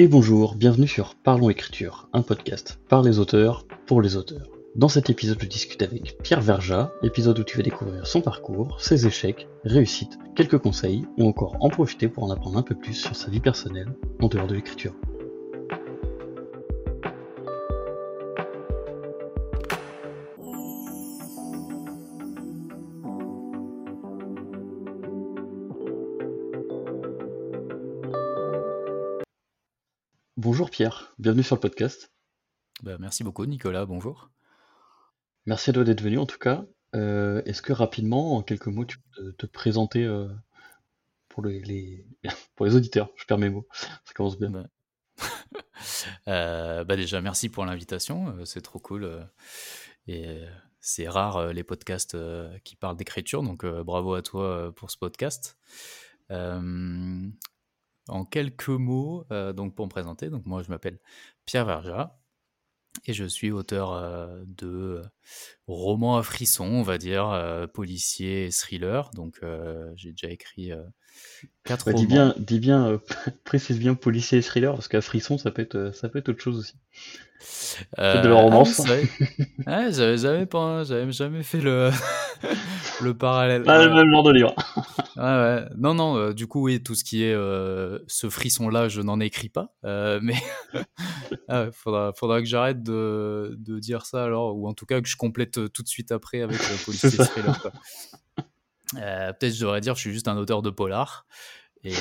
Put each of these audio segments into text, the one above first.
Et bonjour, bienvenue sur Parlons Écriture, un podcast par les auteurs, pour les auteurs. Dans cet épisode, je discute avec Pierre Verja, épisode où tu vas découvrir son parcours, ses échecs, réussites, quelques conseils, ou encore en profiter pour en apprendre un peu plus sur sa vie personnelle en dehors de l'écriture. Pierre, bienvenue sur le podcast. Bah, merci beaucoup Nicolas, bonjour. Merci à toi d'être venu en tout cas. Euh, est-ce que rapidement, en quelques mots, tu peux te, présenter euh, pour, les, pour les auditeurs Je perds mes mots, ça commence bien. Bah. Euh, bah déjà, merci pour l'invitation, c'est trop cool. et c'est rare les podcasts qui parlent d'écriture, donc bravo à toi pour ce podcast. En quelques mots, euh, donc pour me présenter, donc moi je m'appelle Pierre Verja et je suis auteur euh, de romans à frissons, on va dire, euh, policiers et thrillers. Donc j'ai déjà écrit quatre bah, romans. Dis bien, dis bien précise bien policier et thriller parce qu'à frisson ça peut être ça peut être autre chose aussi. Euh, de la romance. Ah, j'avais jamais, pas, j'avais jamais fait le, le parallèle. Pas le même genre de livre. ouais, ouais. Non, non, euh, du coup, oui, tout ce qui est euh, ce frisson-là, je n'en écris pas. Euh, mais ah, faudra, faudra que j'arrête de, de, dire ça alors, ou en tout cas que je complète tout de suite après avec le policier thriller. peut-être je devrais dire je suis juste un auteur de polar. Et,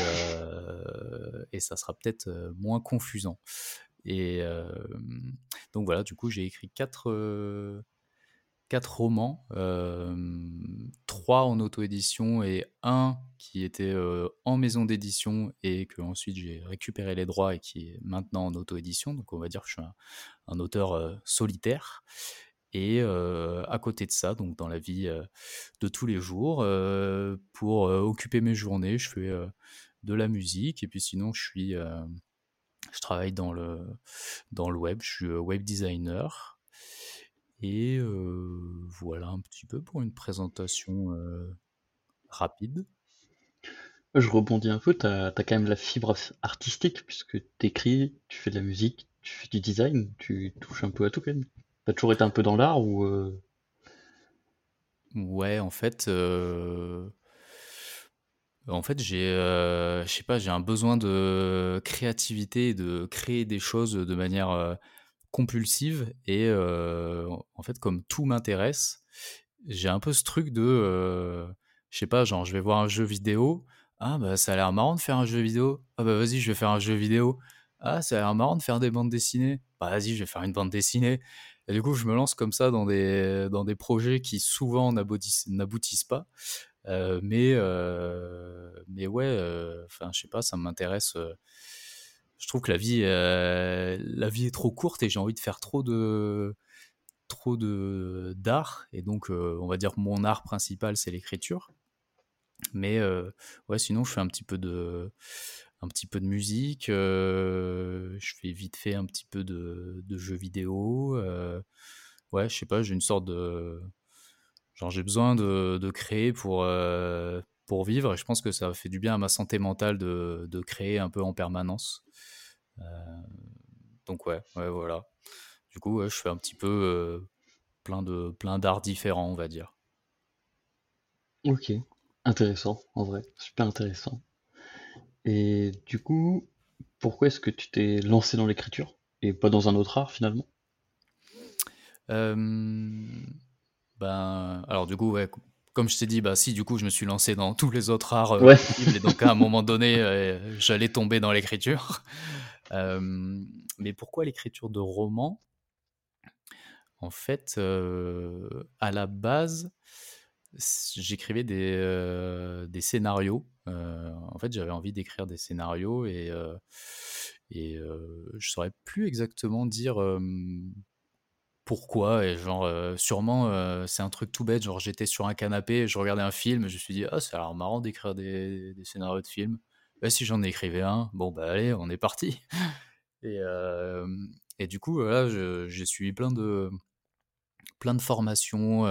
et ça sera peut-être moins confusant. Et donc voilà, du coup, j'ai écrit quatre, quatre romans, trois en auto-édition et un qui était en maison d'édition et que ensuite j'ai récupéré les droits et qui est maintenant en auto-édition. Donc on va dire que je suis un, auteur solitaire. Et à côté de ça, donc dans la vie de tous les jours, pour occuper mes journées, je fais de la musique et puis sinon je suis je travaille dans le, dans le web, je suis web designer. Et voilà un petit peu pour une présentation rapide. Je rebondis un peu, tu as, quand même la fibre artistique, puisque tu écris, tu fais de la musique, tu fais du design, tu touches un peu à tout quand même. Tu as toujours été un peu dans l'art ou... Ouais, en fait, en fait, j'ai, euh, je sais pas, j'ai un besoin de créativité, de créer des choses de manière euh, compulsive. Et euh, en fait, comme tout m'intéresse, j'ai un peu ce truc de, je sais pas, genre, je vais voir un jeu vidéo. Ah, bah, ça a l'air marrant de faire un jeu vidéo. Ah, bah, vas-y, je vais faire un jeu vidéo. Ah, ça a l'air marrant de faire des bandes dessinées. Bah, vas-y, je vais faire une bande dessinée. Et du coup, je me lance comme ça dans des, dans des projets qui souvent n'aboutissent pas. Euh, mais, euh, mais ouais, euh, enfin, je sais pas, ça m'intéresse. je trouve que la vie, la vie est trop courte et j'ai envie de faire trop de trop de d'art et donc on va dire mon art principal c'est l'écriture mais ouais sinon je fais un petit peu de un petit peu de musique je fais vite fait un petit peu de, jeux vidéo ouais je sais pas j'ai une sorte de Genre, j'ai besoin de, créer pour, pour vivre et je pense que ça fait du bien à ma santé mentale de, de créer un peu en permanence. Donc, ouais, ouais, voilà. Du coup, je fais un petit peu plein de plein d'arts différents, on va dire. Ok, intéressant, en vrai, super intéressant. Et du coup, pourquoi est-ce que tu t'es lancé dans l'écriture et pas dans un autre art finalement? Ben, alors du coup, ouais, comme je t'ai dit, bah si, du coup, je me suis lancé dans tous les autres arts euh, et donc à un moment donné, euh, j'allais tomber dans l'écriture. Euh, mais pourquoi l'écriture de romans En fait, à la base, j'écrivais des, des scénarios. En fait, j'avais envie d'écrire des scénarios et, et je saurais plus exactement dire pourquoi et genre euh, sûrement euh, c'est un truc tout bête genre j'étais sur un canapé je regardais un film je me suis dit ah c'est alors marrant d'écrire des, scénarios de films. Bah, si j'en écrivais un bon bah allez on est parti. Et, euh, du coup voilà j'ai suivi plein de plein de formations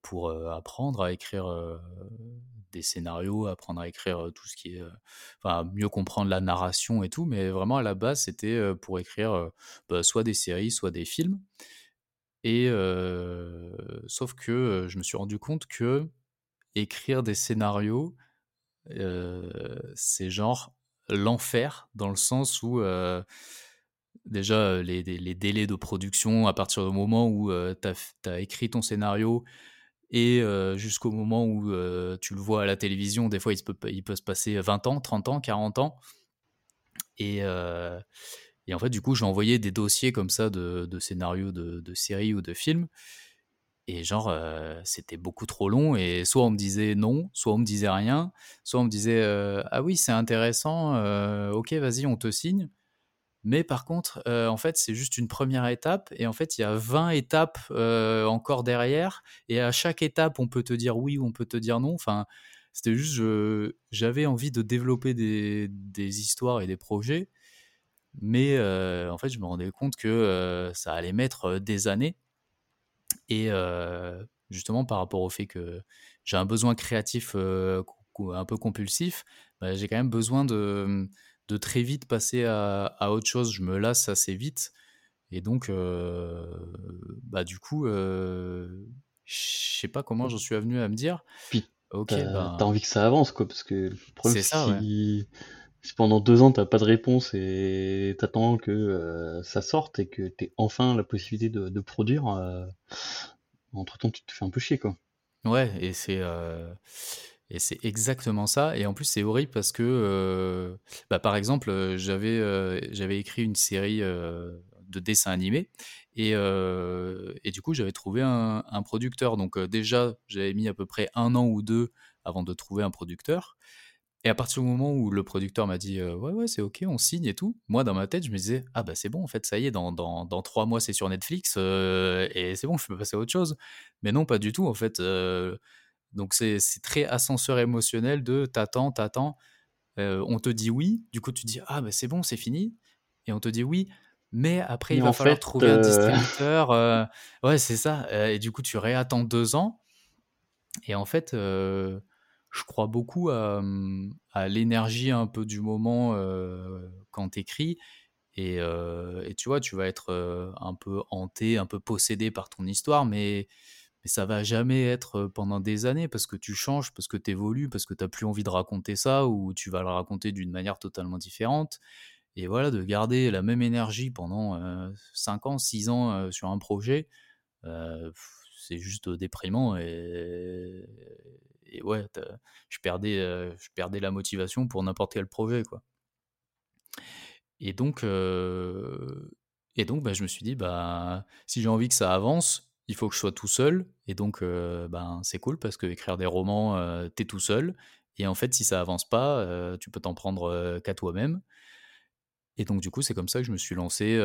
pour apprendre à écrire des scénarios, apprendre à écrire tout ce qui est, enfin mieux comprendre la narration et tout, mais vraiment à la base c'était pour écrire bah, soit des séries, soit des films. Et sauf que je me suis rendu compte que écrire des scénarios, c'est genre l'enfer dans le sens où déjà les, les, délais de production à partir du moment où tu as, écrit ton scénario et jusqu'au moment où tu le vois à la télévision, des fois il peut, il peut se passer 20 ans, 30 ans, 40 ans. Et, et en fait, du coup, j'ai envoyé des dossiers comme ça de, scénarios de, séries ou de films. Et genre, c'était beaucoup trop long. Et soit on me disait non, soit on me disait rien, soit on me disait ah oui, c'est intéressant, ok, vas-y, on te signe. Mais par contre, en fait, c'est juste une première étape. Et en fait, il y a 20 étapes encore derrière. Et à chaque étape, on peut te dire oui ou on peut te dire non. Enfin, c'était juste, j'avais envie de développer des, histoires et des projets. Mais en fait, je me rendais compte que ça allait mettre des années. Et justement, par rapport au fait que j'ai un besoin créatif un peu compulsif, bah, j'ai quand même besoin de, de très vite passer à, à, autre chose. Je me lasse assez vite. Et donc, bah, du coup, je sais pas comment j'en suis venu à me dire. Puis, ok, ben... t'as envie que ça avance, quoi, parce que le problème, c'est si si pendant deux ans t'as pas de réponse et t'attends que euh, ça sorte et que t'aies enfin la possibilité de, produire, euh, entre temps tu te fais un peu chier quoi. Ouais, et c'est euh, et c'est exactement ça. Et en plus c'est horrible parce que bah, par exemple j'avais j'avais écrit une série de dessins animés et, et du coup j'avais trouvé un, producteur. Donc déjà j'avais mis à peu près un an ou deux avant de trouver un producteur. Et à partir du moment où le producteur m'a dit ouais ouais c'est ok on signe et tout, moi dans ma tête je me disais ah bah c'est bon en fait ça y est dans, dans trois mois c'est sur Netflix et c'est bon je peux passer à autre chose. Mais non pas du tout en fait. Donc c'est très ascenseur émotionnel de t'attends t'attends, on te dit oui, du coup tu dis ah bah c'est bon c'est fini et on te dit oui. Mais après, il va falloir trouver un distributeur. ouais, c'est ça. et du coup, tu réattends deux ans. Et en fait, je crois beaucoup à, à l'énergie un peu du moment quand tu écris. Et, et, tu vois, tu vas être un peu hanté, un peu possédé par ton histoire, mais, mais ça va jamais être pendant des années parce que tu changes, parce que tu évolues, parce que tu n'as plus envie de raconter ça ou tu vas le raconter d'une manière totalement différente. Et voilà, de garder la même énergie pendant 5 ans, 6 ans sur un projet, c'est juste déprimant et, et ouais, je perdais, je perdais la motivation pour n'importe quel projet, quoi. Et donc, et donc bah, je me suis dit, bah, si j'ai envie que ça avance, il faut que je sois tout seul. Et donc, ben, c'est cool parce que écrire des romans, t'es tout seul. Et en fait, si ça avance pas, tu peux t'en prendre qu'à toi-même. Et donc, du coup, c'est comme ça que je me suis lancé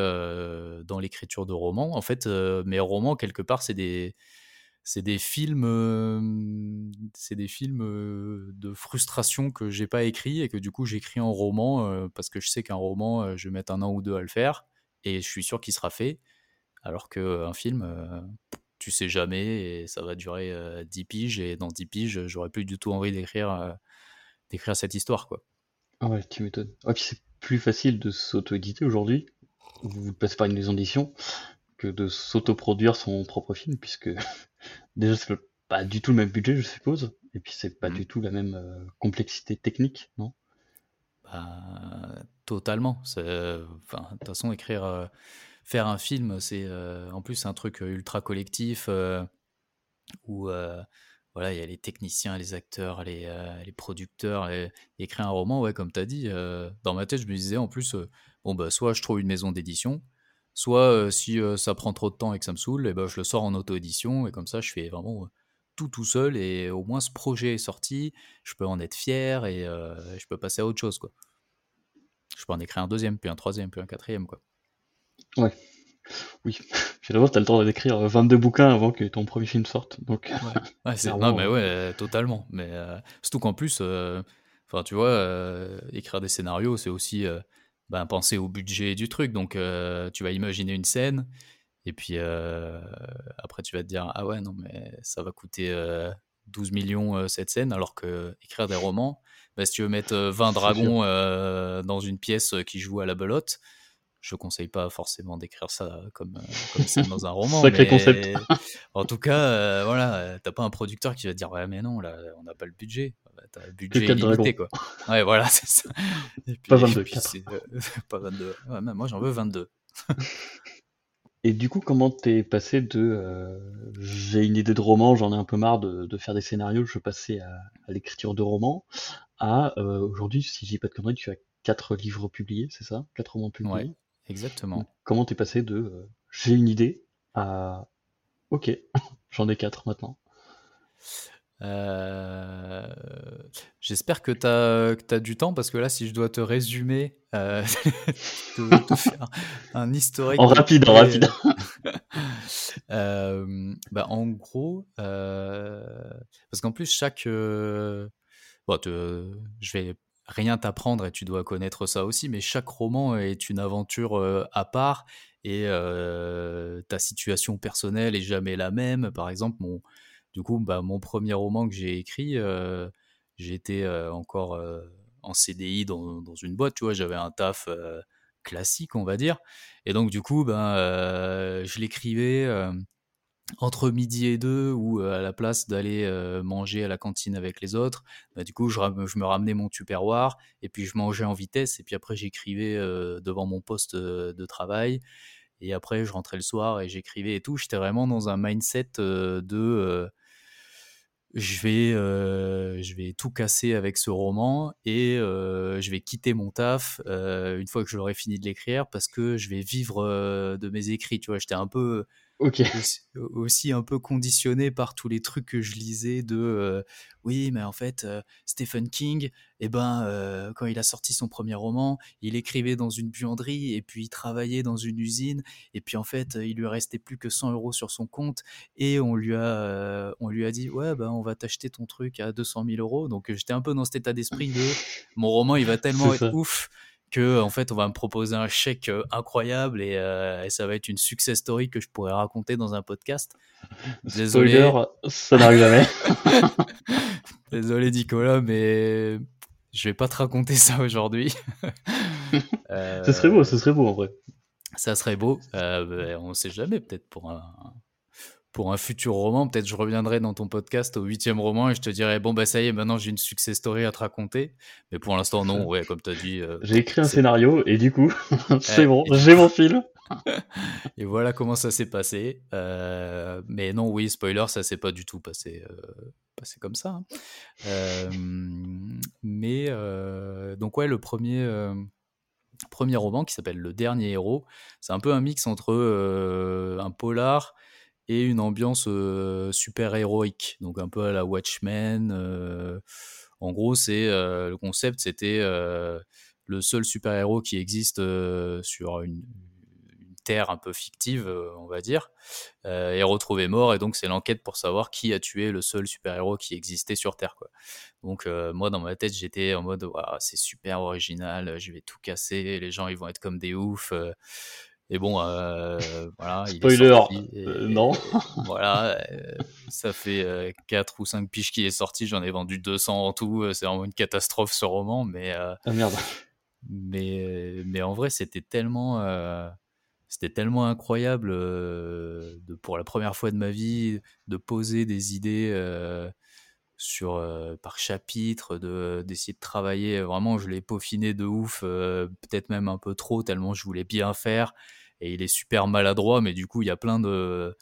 dans l'écriture de romans. En fait, mes romans, quelque part, c'est des, c'est des films, c'est des films de frustration que j'ai pas écrit et que du coup j'écris en roman parce que je sais qu'un roman, je vais mettre un an ou deux à le faire et je suis sûr qu'il sera fait. Alors qu'un film, tu sais jamais et ça va durer 10 piges et dans 10 piges, j'aurais plus du tout envie d'écrire d'écrire cette histoire quoi. Ah ouais, tu m'étonnes. Ah puis c'est plus facile de s'auto-éditer aujourd'hui. Vous passez par une maison d'édition que de s'autoproduire son propre film puisque déjà c'est pas du tout le même budget, je suppose, et puis c'est pas mmh. du tout la même euh, complexité technique, non? Bah, Totalement. Enfin, de toute façon, écrire, euh, faire un film, c'est euh, en plus un truc ultra collectif où voilà, il y a les techniciens, les acteurs, les, les producteurs, écrire un roman, ouais, comme tu as dit, dans ma tête, je me disais en plus, bon, bah, soit je trouve une maison d'édition, Soit si ça prend trop de temps et que ça me saoule, et ben, je le sors en auto-édition et comme ça je fais vraiment tout tout seul et au moins ce projet est sorti, je peux en être fier et je peux passer à autre chose quoi. Je peux en écrire un deuxième, puis un troisième, puis un quatrième quoi. Ouais. Oui. Finalement, tu as le temps d'écrire 22 bouquins avant que ton premier film sorte. Donc, ouais. non, mais ouais, totalement. Mais surtout qu'en plus, enfin, tu vois, écrire des scénarios, c'est aussi ben, penser au budget du truc. Donc, euh, tu vas imaginer une scène Et puis après, tu vas te dire, ah ouais, non, mais ça va coûter 12 millions cette scène, alors que écrire des romans, bah, si tu veux mettre 20 dragons dans une pièce qui joue à la belote, je conseille pas forcément d'écrire ça comme, comme ça dans un roman. Sacré concept. en tout cas, voilà, t'as pas un producteur qui va te dire ouais mais non là on n'a pas le budget. Bah, t'as le budget illimité quoi. Ouais voilà c'est ça. pas 22. pas 22. Ouais, moi j'en veux 22. Et du coup, comment t'es passé de euh, j'ai une idée de roman, j'en ai un peu marre de, faire des scénarios, je veux passer à, l'écriture de romans, à euh, aujourd'hui, si je dis pas de conneries, tu as quatre livres publiés, c'est ça? Quatre romans publiés? Ouais, exactement. comment t'es passé de euh, j'ai une idée à ok, j'en ai quatre maintenant euh, j'espère que tu as, as, du temps parce que là, si je dois te résumer, euh, te, faire un historique. En rapide, en rapide. euh, bah, en gros, parce qu'en plus, chaque. Bon, te, je vais rien t'apprendre et tu dois connaître ça aussi, mais chaque roman est une aventure à part et ta situation personnelle est jamais la même. Par exemple, mon du coup, bah, mon premier roman que j'ai écrit, euh, j'étais euh, encore euh, en CDI dans, une boîte, tu vois, j'avais un taf classique, on va dire. Et donc, du coup, ben, je l'écrivais entre midi et deux ou à la place d'aller manger à la cantine avec les autres, bah, du coup, je, me ramenais mon tupperware et puis je mangeais en vitesse et puis après, j'écrivais devant mon poste de travail. Et après, je rentrais le soir et j'écrivais et tout. J'étais vraiment dans un mindset de je vais, euh, je vais tout casser avec ce roman et euh, je vais quitter mon taf euh, une fois que j'aurai fini de l'écrire parce que je vais vivre de mes écrits. Tu vois, j'étais un peu Ok. Aussi, un peu conditionné par tous les trucs que je lisais de euh, oui, mais en fait, euh, Stephen King, eh ben, euh, quand il a sorti son premier roman, il écrivait dans une buanderie et puis il travaillait dans une usine et puis en fait, il lui restait plus que 100 euros sur son compte et on lui a, on lui a dit ouais, ben, on va t'acheter ton truc à 200 000 euros. Donc j'étais un peu dans cet état d'esprit de mon roman, il va tellement être ouf que en fait on va me proposer un chèque euh, incroyable euh, et, ça va être une success story que je pourrais raconter dans un podcast. Désolé. Spoiler, ça n'arrive jamais. Désolé Nicolas, mais je vais pas te raconter ça aujourd'hui. ce serait beau, ce serait beau en vrai. Ça serait beau. Euh, ben, on ne sait jamais, peut-être pour un, pour un futur roman, peut-être je reviendrai dans ton podcast au huitième roman et je te dirai bon bah ça y est maintenant j'ai une success story à te raconter. Mais pour l'instant non, ouais comme tu as dit. Euh, j'ai écrit un scénario et du coup c'est bon, j'ai mon fil. et voilà comment ça s'est passé. Euh, mais non oui spoiler ça s'est pas du tout passé euh, passé comme ça. Hein. mais donc ouais le premier premier roman qui s'appelle Le Dernier Héros. C'est un peu un mix entre un polar et une ambiance super héroïque, donc un peu à la Watchmen. en gros, c'est le concept, c'était le seul super héros qui existe sur une, terre un peu fictive, on va dire, est retrouvé mort, et donc c'est l'enquête pour savoir qui a tué le seul super héros qui existait sur Terre, quoi. Donc moi, dans ma tête, j'étais en mode, c'est super original, je vais tout casser, les gens ils vont être comme des oufs. Et bon, euh, voilà. Spoiler, euh, non. voilà, euh, ça fait 4 ou 5 piges qu'il est sorti, j'en ai vendu 200 en tout, c'est vraiment une catastrophe ce roman, mais... ah merde. Mais, mais en vrai, c'était tellement... c'était tellement incroyable de, pour la première fois de ma vie de poser des idées sur par chapitre, de d'essayer de travailler. Vraiment, je l'ai peaufiné de ouf, peut-être même un peu trop, tellement je voulais bien faire. Et il est super maladroit, mais du coup, il y a plein de.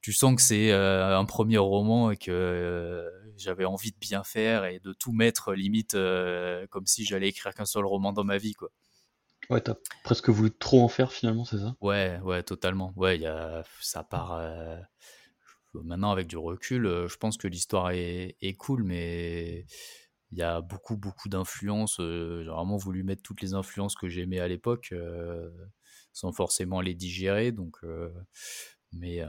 Tu sens que c'est un premier roman et que j'avais envie de bien faire et de tout mettre, limite, comme si j'allais écrire qu'un seul roman dans ma vie, quoi. Ouais, t'as presque voulu trop en faire finalement, c'est ça? Ouais, ouais, totalement. Ouais, y a, ça part maintenant avec du recul, euh, je pense que l'histoire est, cool, mais il y a beaucoup, beaucoup d'influences. Euh, j'ai vraiment voulu mettre toutes les influences que j'aimais à l'époque, euh, sans forcément les digérer. Donc, mais,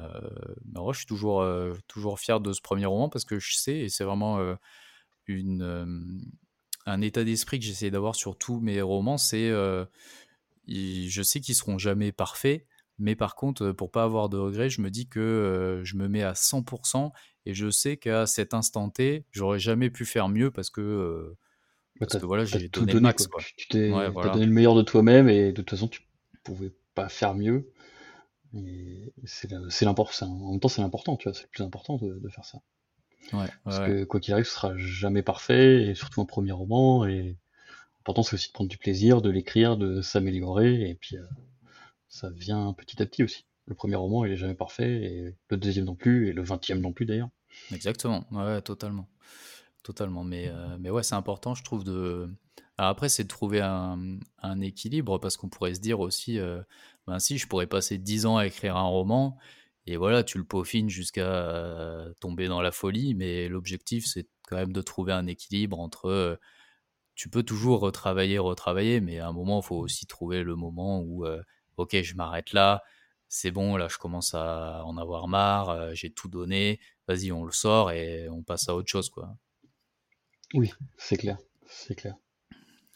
mais je suis toujours, toujours fier de ce premier roman parce que je sais, et c'est vraiment une, un état d'esprit que j'essaie d'avoir sur tous mes romans, c'est je sais qu'ils seront jamais parfaits, Mais par contre, pour pas avoir de regrets, je me dis que je me mets à 100% et je sais qu'à cet instant T, j'aurais jamais pu faire mieux parce que, Bah, parce tu que voilà, j'ai tout donné donné, max, quoi. quoi. Tu t'es Ouais, voilà. donné le meilleur de toi-même et de toute façon, tu pouvais pas faire mieux. C'est le c'est l'import c'est en même temps, c'est l'important, tu vois? C'est le plus important de de faire ça. Ouais, Parce ouais. que quoi qu'il arrive, ce sera jamais parfait et surtout un premier roman et l'important, c'est aussi de prendre du plaisir, de l'écrire, de s'améliorer et puis, heu, ça vient petit à petit aussi. Le premier roman, il est jamais parfait et le deuxième non plus et le vingtième non plus d'ailleurs. Exactement. Ouais, totalement. Totalement. Mais, euh, mais ouais, c'est important, je trouve, de. Alors après, c'est de trouver un, équilibre parce qu'on pourrait se dire aussi, euh, ben si, je pourrais passer 10 ans à écrire un roman et voilà, tu le peaufines jusqu'à euh, tomber dans la folie, mais l'objectif, c'est quand même de trouver un équilibre entre. euh, tu peux toujours retravailler, retravailler, mais à un moment, il faut aussi trouver le moment où, ok, je m'arrête là, c'est bon, là, je commence à en avoir marre, euh, j'ai tout donné, vas-y, on le sort et on passe à autre chose, quoi. Oui, c'est clair, c'est clair.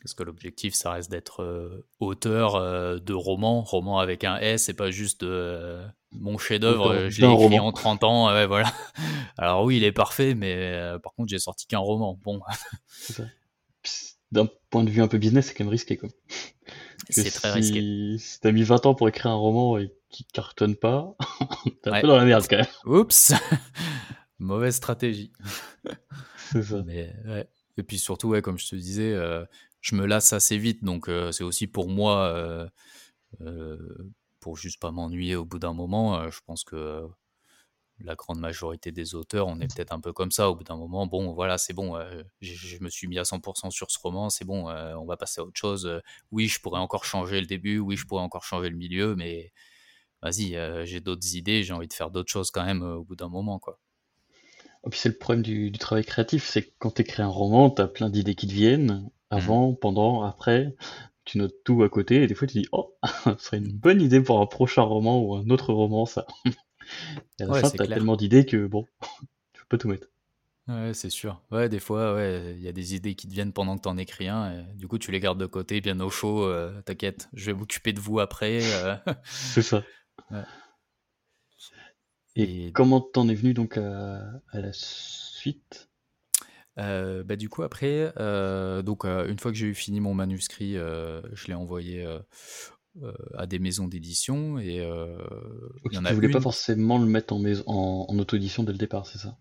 Parce que l'objectif, ça reste d'être euh, auteur euh, de roman, roman avec un S, c'est pas juste euh, mon chef-d'œuvre, je l'ai écrit roman. en 30 ans, ouais, voilà. Alors oui, il est parfait, mais par contre, j'ai sorti qu'un roman. Bon, d'un point de vue un peu business, c'est quand même risqué, quoi. C'est très risqué. si tu mis 20 ans pour écrire un roman et qu'il cartonne pas, tu un Ouais. peu dans la merde quand même. Oups Mauvaise stratégie. C'est ça. Mais ouais. Et puis surtout, ouais, comme je te disais, euh, je me lasse assez vite, donc euh, c'est aussi pour moi, euh, pour juste pas m'ennuyer au bout d'un moment. je pense que la grande majorité des auteurs, on est peut-être un peu comme ça. Au bout d'un moment, bon, voilà, c'est bon, euh, je, je me suis mis à 100% sur ce roman, c'est bon, euh, on va passer à autre chose. Euh, oui, je pourrais encore changer le début, oui, je pourrais encore changer le milieu, mais vas-y, euh, j'ai d'autres idées, j'ai envie de faire d'autres choses quand même au bout d'un moment, quoi. Et puis c'est le problème du, du travail créatif, c'est que quand tu écris un roman, tu as plein d'idées qui te viennent, avant, pendant, après, tu notes tout à côté, et des fois tu dis, oh, ce serait une bonne idée pour un prochain roman ou un autre roman, ça. Et à la Ouais, fin, c'est tu as clair. tellement d'idées que bon, tu peux tout mettre. Ouais, c'est sûr. Ouais, des fois, ouais, il y a des idées qui te viennent pendant que t'en écris un, et du coup, tu les gardes de côté, bien au chaud. euh, T'inquiète, je vais m'occuper de vous après. euh. C'est ça. Ouais. Et, Et comment t'en es venu donc à, à la suite? euh, bah, du coup, après, donc une fois que j'ai eu fini mon manuscrit, je l'ai envoyé à des maisons d'édition, et euh, il y en tu a voulais pas forcément le mettre en, maison, en, en auto-édition dès le départ, c'est ça?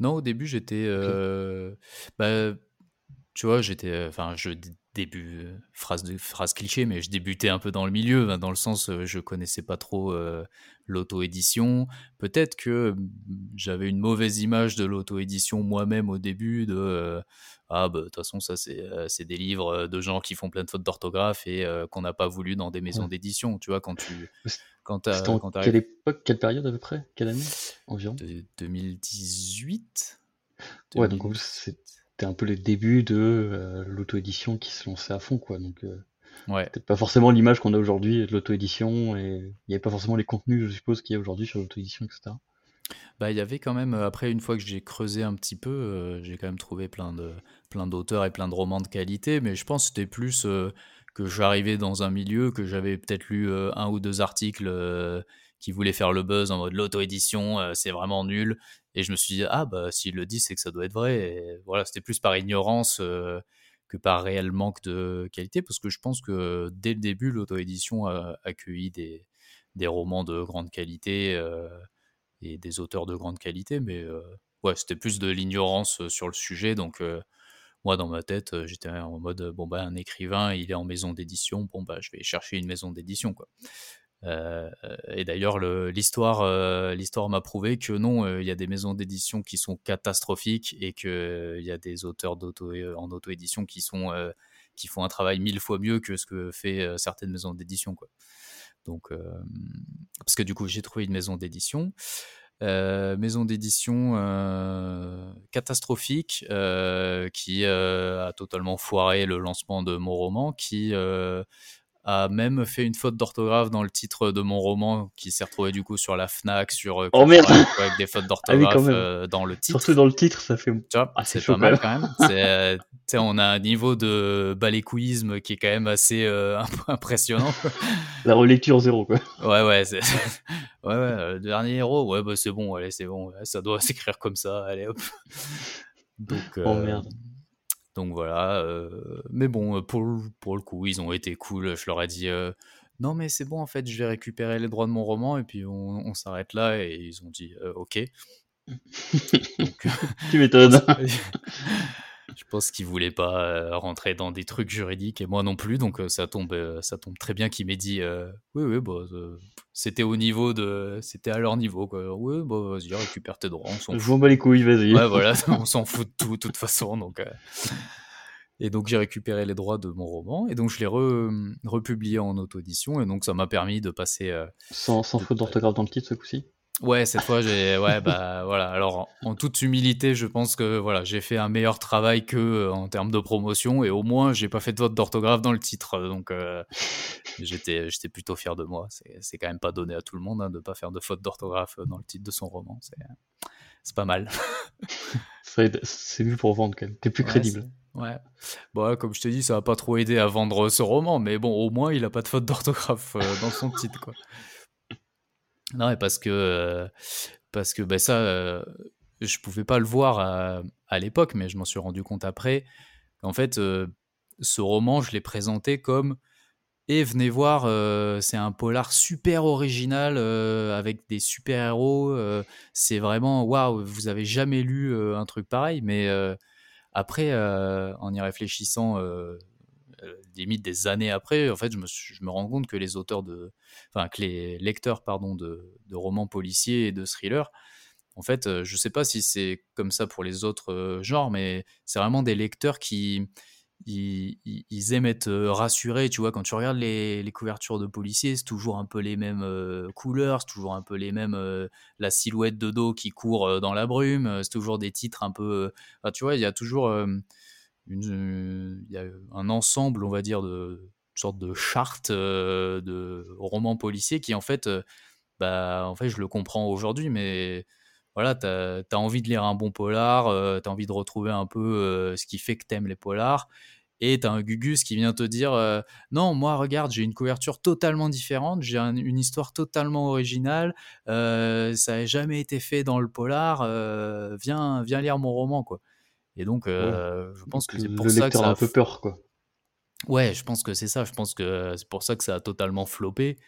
Non, au début, j'étais, euh, bah, tu vois, j'étais, enfin, je début phrase de phrase cliché, mais je débutais un peu dans le milieu, ben, dans le sens, euh, je connaissais pas trop euh, l'auto-édition. Peut-être que mm, j'avais une mauvaise image de l'auto-édition moi-même au début, de euh, ah bah de toute façon ça c'est euh, c'est des livres euh, de gens qui font plein de fautes d'orthographe et euh, qu'on n'a pas voulu dans des maisons Ouais. d'édition. Tu vois, quand tu quand en quand quelle époque, quelle période à peu près? Quelle année? Environ? de 2018, Ouais, donc en 2000, plus c'était un peu les débuts de euh, l'auto-édition qui se lançait à fond, quoi. Donc euh, ouais. peut-être pas forcément l'image qu'on a aujourd'hui de l'auto-édition et il n'y avait pas forcément les contenus, je suppose, qu'il y a aujourd'hui sur l'auto-édition, etc. Bah, il y avait quand même, euh, après, une fois que j'ai creusé un petit peu, euh, j'ai quand même trouvé plein de, plein d'auteurs et plein de romans de qualité, mais je pense que c'était plus euh, que j'arrivais dans un milieu, que j'avais peut-être lu euh, un ou deux articles qui voulaient faire le buzz en mode l'auto-édition, euh, c'est vraiment nul. Et je me suis dit, ah, bah, s'il le dit, c'est que ça doit être vrai. Voilà, c'était plus par ignorance euh, que par réel manque de qualité, parce que je pense que dès le début, l'auto-édition a accueilli des, romans de grande qualité. euh, et des auteurs de grande qualité, mais ouais, c'était plus de l'ignorance sur le sujet. Donc, moi, dans ma tête, j'étais en mode bon, bah, un écrivain, il est en maison d'édition, bon, bah, je vais chercher une maison d'édition, quoi. Euh, et d'ailleurs, euh, l'histoire m'a prouvé que non, euh, il y a des maisons d'édition qui sont catastrophiques et qu'il y a des auteurs euh, en auto-édition qui sont euh, qui font un travail mille fois mieux que ce que fait euh, certaines maisons d'édition. Donc, euh, parce que du coup, j'ai trouvé une maison d'édition. Euh, maison d'édition euh, catastrophique euh, qui euh, a totalement foiré le lancement de mon roman, qui euh, a même fait une faute d'orthographe dans le titre de mon roman qui s'est retrouvé du coup sur la Fnac, sur oh merde avec des fautes ah d'orthographe dans le titre. Surtout dans le titre, ça fait. Ah, c'est pas mal quand même. on a un niveau de balécouisme qui est quand même assez impressionnant. La relecture zéro quoi. Ouais ouais, ouais ouais, le dernier héros, ouais bah c'est bon, allez c'est bon, ça doit s'écrire comme ça, allez hop. Donc, oh merde. Donc voilà, euh, mais bon, euh, pour, pour le coup, ils ont été cool. Je leur ai dit euh, non, mais c'est bon, en fait, je vais récupérer les droits de mon roman et puis on, s'arrête là. Et ils ont dit ok. tu m'étonnes. je pense qu'ils voulaient pas rentrer dans des trucs juridiques et moi non plus, donc ça tombe, ça tombe très bien qu'il m'ait dit oui, oui, bah, c'était au niveau de, c'était à leur niveau quoi. Oui, bah vas-y, récupère tes droits. On je m'en bats les couilles, vas-y. Ouais, voilà, on s'en fout de tout, de toute façon, donc. Et donc j'ai récupéré les droits de mon roman et donc je l'ai republié en auto-édition et donc ça m'a permis de passer. sans, sans faute d'orthographe dans le titre ce coup-ci? Ouais, cette fois, j'ai, ouais, bah voilà. Alors, en, toute humilité, je pense que voilà, j'ai fait un meilleur travail que euh, en termes de promotion, et au moins, j'ai pas fait de faute d'orthographe dans le titre, donc euh, j'étais, j'étais plutôt fier de moi. C'est, quand même pas donné à tout le monde hein, de pas faire de faute d'orthographe dans le titre de son roman. C'est, pas mal. c'est mieux pour vendre quand même. T'es plus crédible. Ouais. Bon, comme je te dis, ça a pas trop aidé à vendre ce roman, mais bon, au moins, il a pas de faute d'orthographe euh, dans son titre, quoi. Non, parce que, euh, parce que ben ça, euh, je pouvais pas le voir à, l'époque, mais je m'en suis rendu compte après. En fait, euh, ce roman, je l'ai présenté comme et venez voir, c'est un polar super original avec des super héros. c'est vraiment waouh, vous avez jamais lu un truc pareil. Mais après, en y réfléchissant limite des années après, en fait, je me, je me, rends compte que les auteurs de, enfin, que les lecteurs, pardon, de, de romans policiers et de thrillers, en fait, euh, je sais pas si c'est comme ça pour les autres euh, genres, mais c'est vraiment des lecteurs qui, ils, ils, aiment être rassurés, tu vois, quand tu regardes les, les couvertures de policiers, c'est toujours un peu les mêmes couleurs, c'est toujours un peu les mêmes, la silhouette de dos qui court dans la brume, c'est toujours des titres un peu, tu vois, il y a toujours il y a un ensemble, on va dire, de sorte de charte euh, de romans policiers qui, en fait, euh, bah, en fait, je le comprends aujourd'hui, mais voilà, tu as, envie de lire un bon polar, euh, tu as envie de retrouver un peu ce qui fait que t'aimes les polars, et tu as un Gugus qui vient te dire Non, moi, regarde, j'ai une couverture totalement différente, j'ai une histoire totalement originale, ça n'a jamais été fait dans le polar, viens, viens lire mon roman, quoi. Et donc, euh, je pense que c'est pour ça que ça a un peu peur, quoi. Ouais, je pense que c'est ça. Je pense que c'est pour ça que ça a totalement floppé.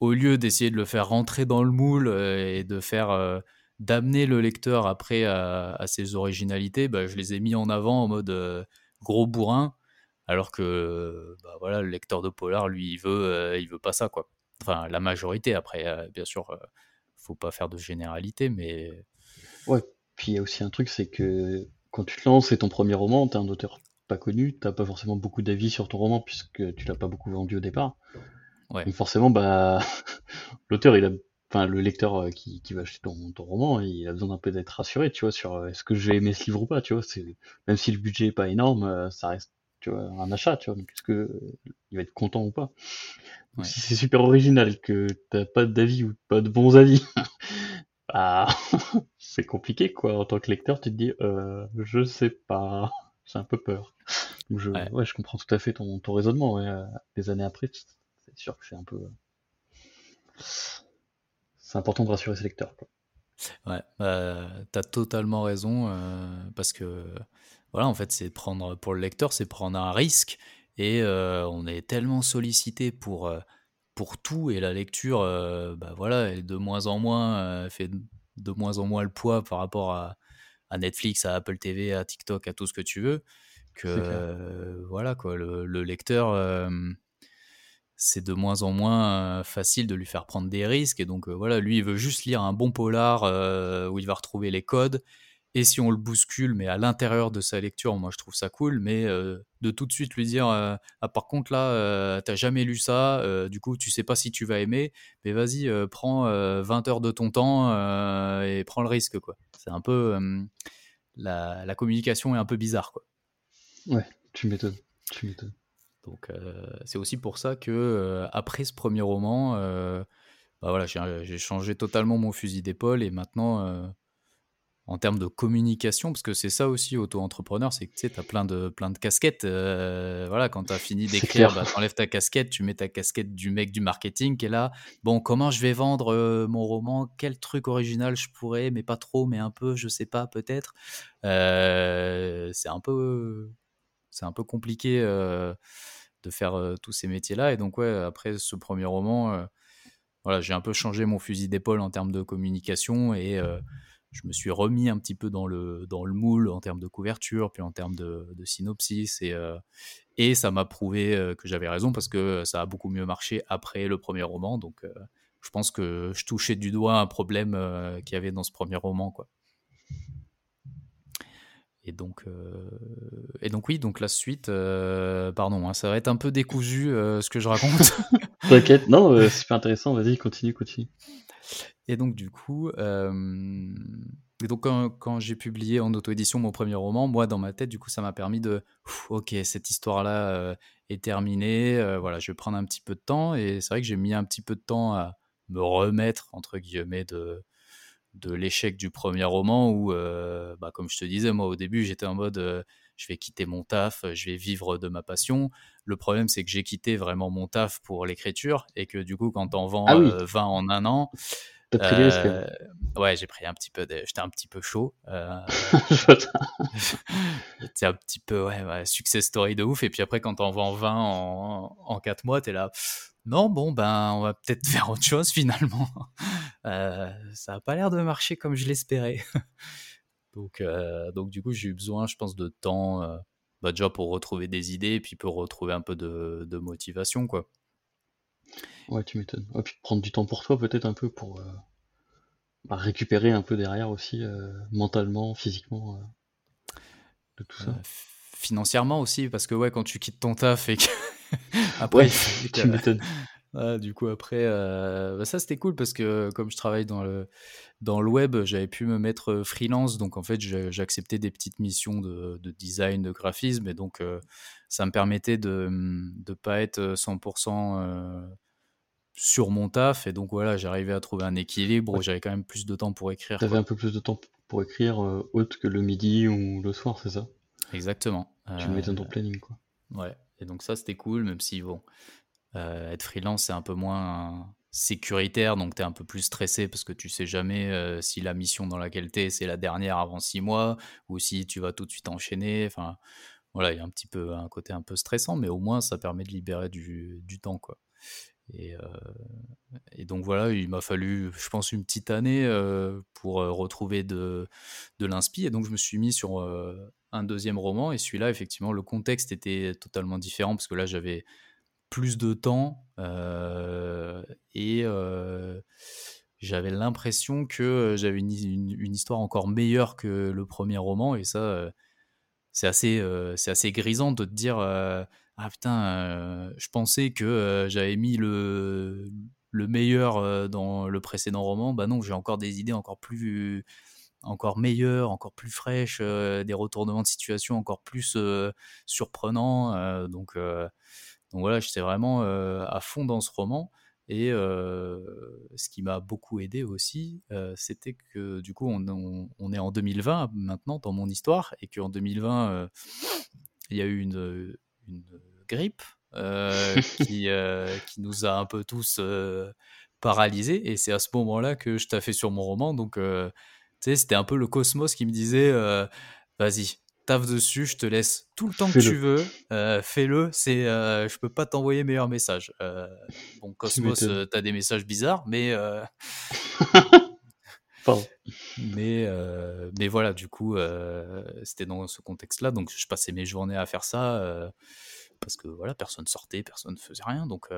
Au lieu d'essayer de le faire rentrer dans le moule euh, et de faire euh, d'amener le lecteur après à, ses originalités, bah, je les ai mis en avant en mode gros bourrin, alors que bah, voilà, le lecteur de polar, lui, il veut, il veut pas ça, quoi. Enfin, la majorité. Après, bien sûr, faut pas faire de généralité, mais ouais. Puis il y a aussi un truc, c'est que quand tu te lances, c'est ton premier roman, t'es un auteur pas connu, t'as pas forcément beaucoup d'avis sur ton roman puisque tu l'as pas beaucoup vendu au départ. Ouais. Donc forcément, bah, l'auteur, il a, enfin, le lecteur euh, qui, qui va acheter ton, ton roman, il a besoin d'un peu d'être rassuré, tu vois, sur euh, est-ce que je vais aimer ce livre ou pas, tu vois. C'est, même si le budget est pas énorme, euh, ça reste, tu vois, un achat, tu vois. Donc est-ce que il va être content ou pas? Si c'est super original, que t'as pas d'avis ou pas de bons avis, bah, c'est compliqué, quoi. En tant que lecteur, tu te dis, euh, je sais pas, j'ai un peu peur. je, ouais. je comprends tout à fait ton, ton raisonnement. Ouais. Euh, des années après, c'est sûr que c'est un peu. C'est important de rassurer ses lecteurs. Quoi. Ouais, bah, t'as totalement raison, euh, parce que voilà, en fait, c'est prendre pour le lecteur, c'est prendre un risque, et euh, on est tellement sollicité pour euh, pour tout et la lecture, euh, bah voilà, est de moins en moins euh, fait de moins en moins le poids par rapport à, à, Netflix, à Apple TV, à TikTok, à tout ce que tu veux. Que euh, voilà quoi, le, lecteur, c'est de moins en moins facile de lui faire prendre des risques et donc voilà, lui il veut juste lire un bon polar où il va retrouver les codes et si on le bouscule, mais à l'intérieur de sa lecture, moi je trouve ça cool, mais euh, de tout de suite lui dire euh, Ah, par contre là, euh, t'as jamais lu ça, du coup tu sais pas si tu vas aimer, mais vas-y, prends 20 heures de ton temps et prends le risque. quoi. C'est un peu. La, la, communication est un peu bizarre. quoi. Ouais, tu m'étonnes. Tu m'étonnes. Donc c'est aussi pour ça que après ce premier roman, bah voilà, j'ai changé totalement mon fusil d'épaule et maintenant en termes de communication, parce que c'est ça aussi, auto-entrepreneur, c'est que tu sais, as plein de, plein de casquettes. Euh, voilà, quand tu as fini d'écrire, bah, tu enlèves ta casquette, tu mets ta casquette du mec du marketing qui est là. Bon, comment je vais vendre euh, mon roman? Quel truc original je pourrais, mais pas trop, mais un peu, je sais pas, peut-être? Euh, c'est un peu, c'est un peu compliqué de faire tous ces métiers-là. Et donc, ouais, après ce premier roman, voilà, j'ai un peu changé mon fusil d'épaule en termes de communication et je me suis remis un petit peu dans le, moule en termes de couverture, puis en termes de, synopsis. Et, euh, et ça m'a prouvé euh, que j'avais raison parce que ça a beaucoup mieux marché après le premier roman. Donc euh, je pense que je touchais du doigt un problème qu'il y avait dans ce premier roman. Quoi. Et donc, et donc oui, donc la suite, pardon, hein, ça va être un peu décousu ce que je raconte. T'inquiète, non, c'est super intéressant, vas-y, continue, continue. Et donc, du coup, et donc quand, j'ai publié en auto-édition mon premier roman, moi, dans ma tête, du coup, ça m'a permis de, ok, cette histoire-là est terminée, voilà, je vais prendre un petit peu de temps. Et c'est vrai que j'ai mis un petit peu de temps à me remettre, entre guillemets, de, de l'échec du premier roman où, bah, comme je te disais, moi, au début, j'étais en mode je vais quitter mon taf, je vais vivre de ma passion. Le problème, c'est que j'ai quitté vraiment mon taf pour l'écriture et que du coup, quand on vend 20 ah en un an, euh, ouais, j'ai pris un petit peu, j'étais un petit peu chaud. Euh... C'était un petit peu, ouais, success story de ouf. Et puis après, quand on vend 20 en, en 4 mois, t'es là, non, bon, ben, on va peut-être faire autre chose finalement. Euh, ça a pas l'air de marcher comme je l'espérais. donc, euh, donc, du coup, j'ai eu besoin, je pense, de temps, euh, bah, déjà pour retrouver des idées et puis pour retrouver un peu de, de motivation, quoi. Ouais, tu m'étonnes. Et puis prendre du temps pour toi, peut-être un peu pour euh, bah, récupérer un peu derrière aussi, euh, mentalement, physiquement, euh, de tout ça. financièrement aussi, parce que ouais, quand tu quittes ton taf et que. après, tu m'étonnes. Du coup, après, bah, ça c'était cool parce que comme je travaille dans le, dans le web, j'avais pu me mettre freelance. Donc en fait, j'acceptais des petites missions de, de, design, de graphisme. Et donc, ça me permettait de ne pas être 100% sur mon taf. Et donc voilà, j'arrivais à trouver un équilibre. J'avais quand même plus de temps pour écrire. Tu avais un peu plus de temps pour écrire euh, autre que le midi ou le soir, c'est ça? Exactement. Tu le mettais dans ton planning, quoi. Ouais. Et donc ça, c'était cool, même si, bon, euh, être freelance, c'est un peu moins sécuritaire, donc tu es un peu plus stressé parce que tu sais jamais euh, si la mission dans laquelle tu es, c'est la dernière avant six mois, ou si tu vas tout de suite enchaîner. Enfin, voilà, il y a un petit peu un côté un peu stressant, mais au moins ça permet de libérer du, du temps, quoi. Et, et, donc voilà, il m'a fallu, je pense, une petite année pour retrouver de, de. Et donc je me suis mis sur un deuxième roman. Et celui-là, effectivement, le contexte était totalement différent parce que là, j'avais plus de temps et j'avais l'impression que j'avais une, histoire encore meilleure que le premier roman. Et ça, c'est assez, c'est assez grisant de te dire ah putain, je pensais que j'avais mis le, le meilleur dans le précédent roman. Bah non, j'ai encore des idées encore plus, encore meilleures, encore plus fraîches, des retournements de situation encore plus surprenants. donc, donc voilà, j'étais vraiment à fond dans ce roman. Et ce qui m'a beaucoup aidé aussi, c'était que du coup, on, on, est en 2020 maintenant dans mon histoire, et qu'en 2020, il y a eu une, une grippe euh, qui, euh, qui nous a un peu tous euh, paralysés. Et c'est à ce moment-là que je t'ai fait sur mon roman. Donc, tu sais, c'était un peu le cosmos qui me disait vas-y, dessus, je te laisse tout le temps que tu veux, fais-le. C'est, je peux pas t'envoyer meilleur message. bon, Cosmos, t'as des messages bizarres, mais mais, mais voilà, du coup, c'était dans ce contexte-là. Donc, je passais mes journées à faire ça parce que voilà, personne sortait, personne ne faisait rien. Donc,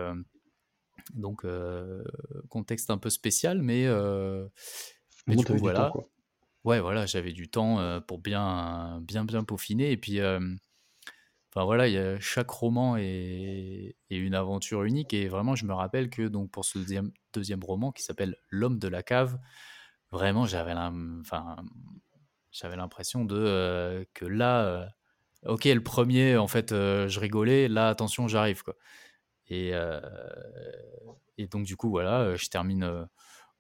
donc contexte un peu spécial, mais, mais du coup, voilà. Ouais, voilà, j'avais du temps pour bien, bien, bien peaufiner. Et puis, enfin voilà, chaque roman est, une aventure unique. Et vraiment, je me rappelle que donc pour ce deuxième, roman qui s'appelle L'homme de la cave, vraiment, j'avais l'impression de que là, ok, le premier, en fait, je rigolais, là, attention, j'arrive, quoi. Et, et donc, du coup, voilà, je termine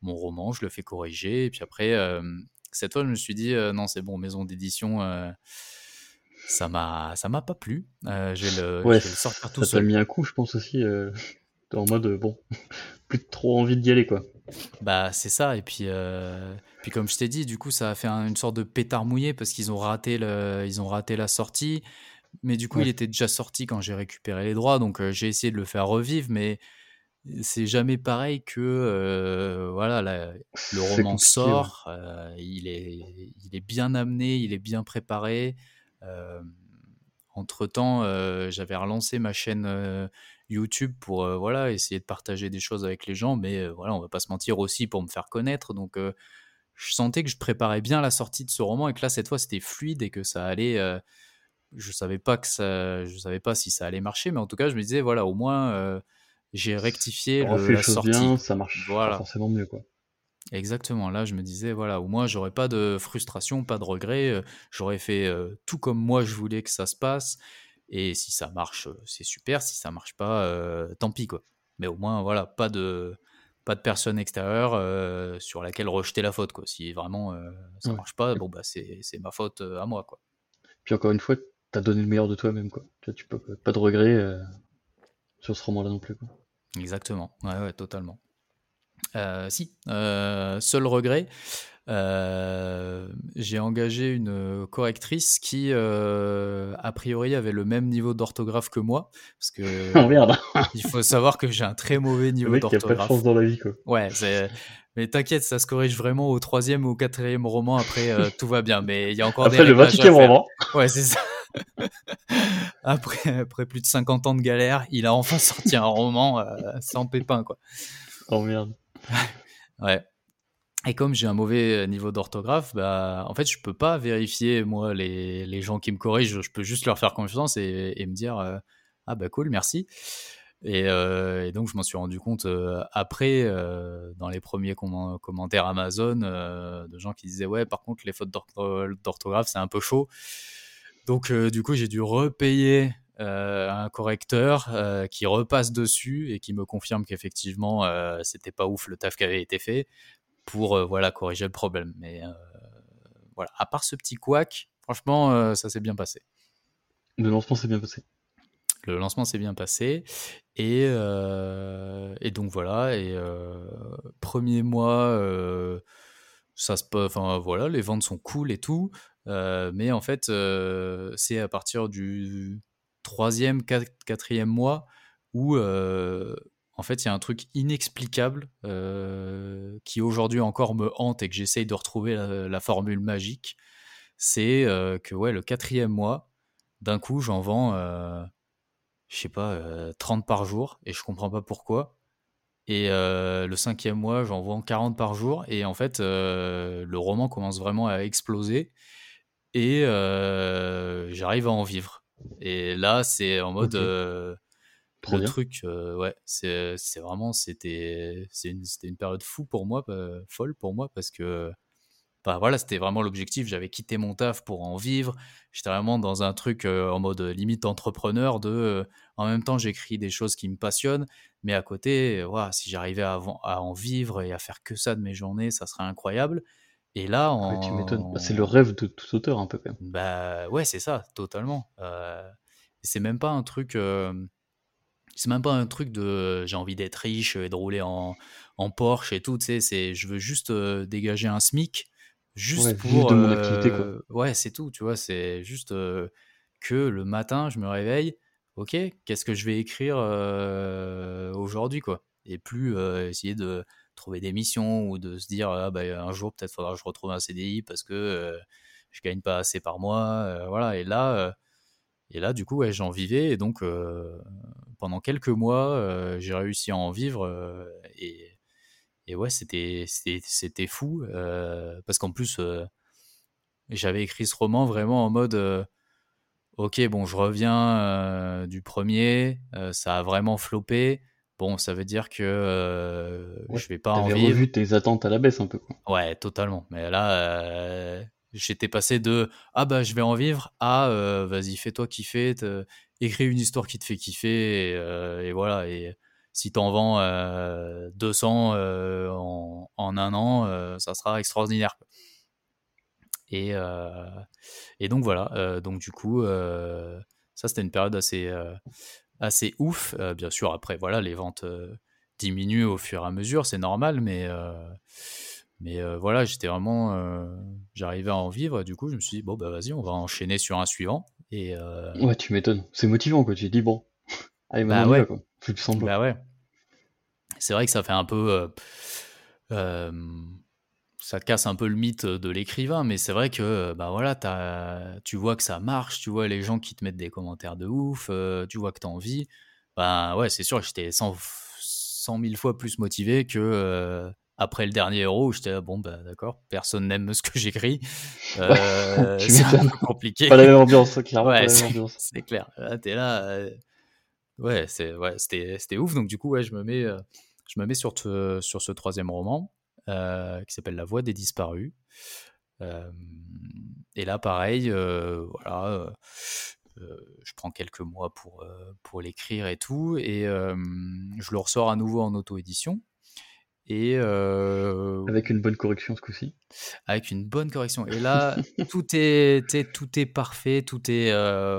mon roman, je le fais corriger, et puis après, cette fois, je me suis dit, non, c'est bon, maison d'édition ça m'a ça m'a pas plu. Euh, je, vais le, ouais, je vais le sortir tout ça seul. t'a mis un coup, je pense aussi, euh, en mode bon, plus trop envie d'y aller quoi. Bah c'est ça et puis euh, puis comme je t'ai dit, du coup ça a fait un, une sorte de pétard mouillé parce qu'ils ont raté le, ils ont raté la sortie. Mais du coup, Ouais. il était déjà sorti quand j'ai récupéré les droits, donc euh, j'ai essayé de le faire revivre, mais c'est jamais pareil que euh, voilà la- le roman sort, euh, il est il est bien amené, il est bien préparé. entre temps, j'avais relancé ma chaîne euh, YouTube pour euh, voilà essayer de partager des choses avec les gens, mais euh, voilà on va pas se mentir aussi pour me faire connaître. Donc euh, je sentais que je préparais bien la sortie de ce roman et que là cette fois c'était fluide et que ça allait. euh, je savais pas que ça, je savais pas si ça allait marcher, mais en tout cas je me disais voilà au moins euh, j'ai rectifié le- la sortie. bien, ça marche Voilà. forcément mieux quoi. Exactement. Là, je me disais, voilà, au moins, j'aurais pas de frustration, pas de regret. euh, J'aurais fait euh, tout comme moi je voulais que ça se passe. Et si ça marche, euh, c'est super. Si ça marche pas, euh, tant pis, quoi. Mais au moins, voilà, pas de, pas de personne extérieure euh, sur laquelle rejeter la faute, quoi. Si vraiment ça Ouais. marche pas, bon, bah, c'est ma faute à moi, quoi. Puis encore une fois, t'as donné le meilleur de toi-même quoi. Tu vois, tu peux pas de regrets euh, sur ce roman-là non plus quoi. Exactement. Ouais, ouais, totalement. Euh, si, euh, seul regret, euh, j'ai engagé une correctrice qui, a priori, avait le même niveau d'orthographe que moi, parce que Oh merde, il faut savoir que j'ai un très mauvais le niveau mec qui a pas de d'orthographe. chance dans la vie quoi. Ouais, mais t'inquiète, ça se corrige vraiment au troisième ou au quatrième roman. Après, tout va bien, mais il y a encore Après des le réglages à 20 faire. roman, Ouais, c'est ça. après, après plus de 50 ans de galère, il a enfin sorti un roman euh, sans pépin, quoi. oh merde. Ouais. Et comme j'ai un mauvais niveau d'orthographe, bah, en fait, je peux pas vérifier, moi, les, les gens qui me corrigent. Je peux juste leur faire confiance et, et me dire euh, Ah, bah cool, merci. Et, euh, et donc, je m'en suis rendu compte euh, après, dans les premiers com- commentaires Amazon, de gens qui disaient Ouais, par contre, les fautes d'ortho- d'orthographe, c'est un peu chaud. Donc, euh, du coup, j'ai dû repayer euh, un correcteur euh, qui repasse dessus et qui me confirme qu'effectivement, euh, c'était pas ouf le taf qui avait été fait pour voilà corriger le problème. Mais voilà, à part ce petit couac, franchement, ça s'est bien passé. Le lancement s'est bien passé. Le lancement s'est bien passé et, et donc voilà. Et premier mois, ça se, enfin voilà, les ventes sont cool et tout, mais en fait, euh, c'est à partir du troisième, quat- quatrième mois où euh, en fait il y a un truc inexplicable euh, qui aujourd'hui encore me hante et que j'essaye de retrouver la, formule magique. C'est euh, que ouais, le quatrième mois, d'un coup, j'en vends, euh, je sais pas, euh, 30 par jour et je comprends pas pourquoi. Et euh, le cinquième mois, j'en vends 40 par jour. Et en fait, euh, le roman commence vraiment à exploser. Et euh, j'arrive à en vivre. Et là, c'est en mode. Ok. euh, le bien. truc, euh, ouais, c'est c'est vraiment. C'était c'est une, c'était une période fou pour moi, folle pour moi, parce que. Bah voilà, c'était vraiment l'objectif. J'avais quitté mon taf pour en vivre. J'étais vraiment dans un truc en mode limite entrepreneur de. en même temps, j'écris des choses qui me passionnent, mais à côté, voilà, si j'arrivais à en vivre et à faire que ça de mes journées, ça serait incroyable. Et là, Ouais, tu m'étonnes. Bah, c'est le rêve de tout auteur un peu quand même. Bah ouais, c'est ça, totalement. Euh, c'est même pas un truc. euh, c'est même pas un truc de j'ai envie d'être riche et de rouler en, en Porsche et tout, tu sais, c'est je veux juste euh, dégager un SMIC juste Ouais, pour de mon activité quoi. ouais, c'est tout, tu vois, c'est juste que le matin, je me réveille, OK, qu'est-ce que je vais écrire aujourd'hui quoi et plus essayer de trouver des missions ou de se dire ah, bah, un jour peut-être faudra que je retrouve un CDI parce que euh, je gagne pas assez par mois, euh, voilà, et là euh, et là, du coup, ouais, j'en vivais. Et donc, euh, pendant quelques mois, j'ai réussi à en vivre. et, et ouais, c'était, c'était, fou. parce qu'en plus, j'avais écrit ce roman vraiment en mode Ok, bon, je reviens du premier. ça a vraiment floppé. Bon, ça veut dire que euh, Ouais, je vais pas en vivre. revu tes attentes à la baisse un peu quoi. Ouais, totalement. Mais là, euh, j'étais passé de ah bah je vais en vivre à vas-y fais-toi kiffer, écris une histoire qui te fait kiffer et, et voilà et si tu en vends 200 en, en, un an, ça sera extraordinaire. Et, et donc voilà, donc du coup, ça c'était une période assez, assez ouf. bien sûr, après, voilà, les ventes diminuent au fur et à mesure, c'est normal, mais, mais voilà, j'étais vraiment, j'arrivais à en vivre. Du coup, je me suis dit, bon, bah vas-y, on va enchaîner sur un suivant. Et, Ouais, tu m'étonnes. C'est motivant, quoi. Tu dis, bon, allez, bah, ouais. quoi. Bah ouais. C'est vrai que ça fait un peu. Euh, ça casse un peu le mythe de l'écrivain, mais c'est vrai que bah voilà, as, tu vois que ça marche, tu vois les gens qui te mettent des commentaires de ouf, euh, tu vois que tu as envie. Bah ouais, c'est sûr que j'étais 100, 100 000 fois plus motivé que euh, après le dernier héros où j'étais bon, bah d'accord, personne n'aime ce que j'écris. c'est un peu compliqué. Pas la même ambiance, clairement. Ouais, c'est clair. Là, t'es là. Ouais, c'est ouais, c'était ouf. Donc du coup, ouais, je me mets je me mets sur, sur ce troisième roman euh, qui s'appelle La Voix des disparus. Euh, et là, pareil, euh, voilà, je prends quelques mois pour, pour l'écrire et tout, et je le ressors à nouveau en auto-édition. Et avec une bonne correction ce coup-ci. Avec une bonne correction. Et là, tout est, tout est parfait, tout est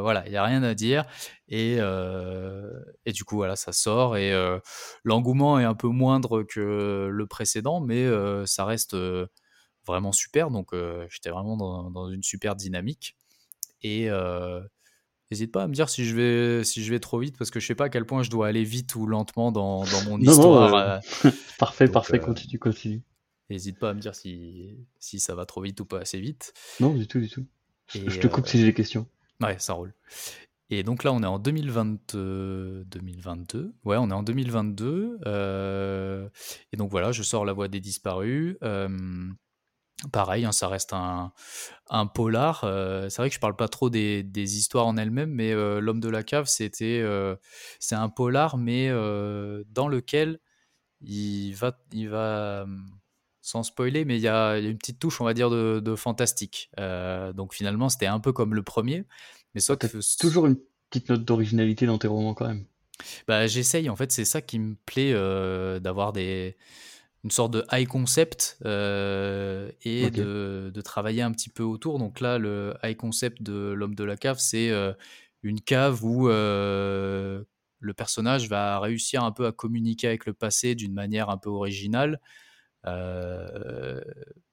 voilà, il y a rien à dire. Et, et du coup voilà, ça sort et l'engouement est un peu moindre que le précédent, mais ça reste vraiment super. Donc j'étais vraiment dans, dans, une super dynamique. Et N'hésite pas à me dire si je vais si je vais trop vite parce que je sais pas à quel point je dois aller vite ou lentement dans, dans mon histoire. Euh. parfait, parfait, euh, continue, continue. N'hésite pas à me dire si, si ça va trop vite ou pas assez vite. Non, du tout, du tout. je te coupe euh, si j'ai des questions. Ouais, ça roule. Et donc là, on est en 2020, 2022. Ouais, on est en 2022. et donc voilà, je sors La Voix des Disparus. Pareil, hein, ça reste un, un polar. Euh, c'est vrai que je parle pas trop des, des histoires en elles-mêmes, mais euh, L'homme de la cave, c'était, euh, c'est un polar, mais dans lequel il va, il va, sans spoiler, mais il y a, une petite touche, on va dire, de, de fantastique. donc finalement, c'était un peu comme le premier, mais soit que toujours une petite note d'originalité dans tes romans quand même. Bah, j'essaye. En fait, c'est ça qui me plaît d'avoir des une sorte de high concept euh, et de, de, travailler un petit peu autour. Donc là, le high concept de l'homme de la cave, c'est euh, une cave où euh, le personnage va réussir un peu à communiquer avec le passé d'une manière un peu originale.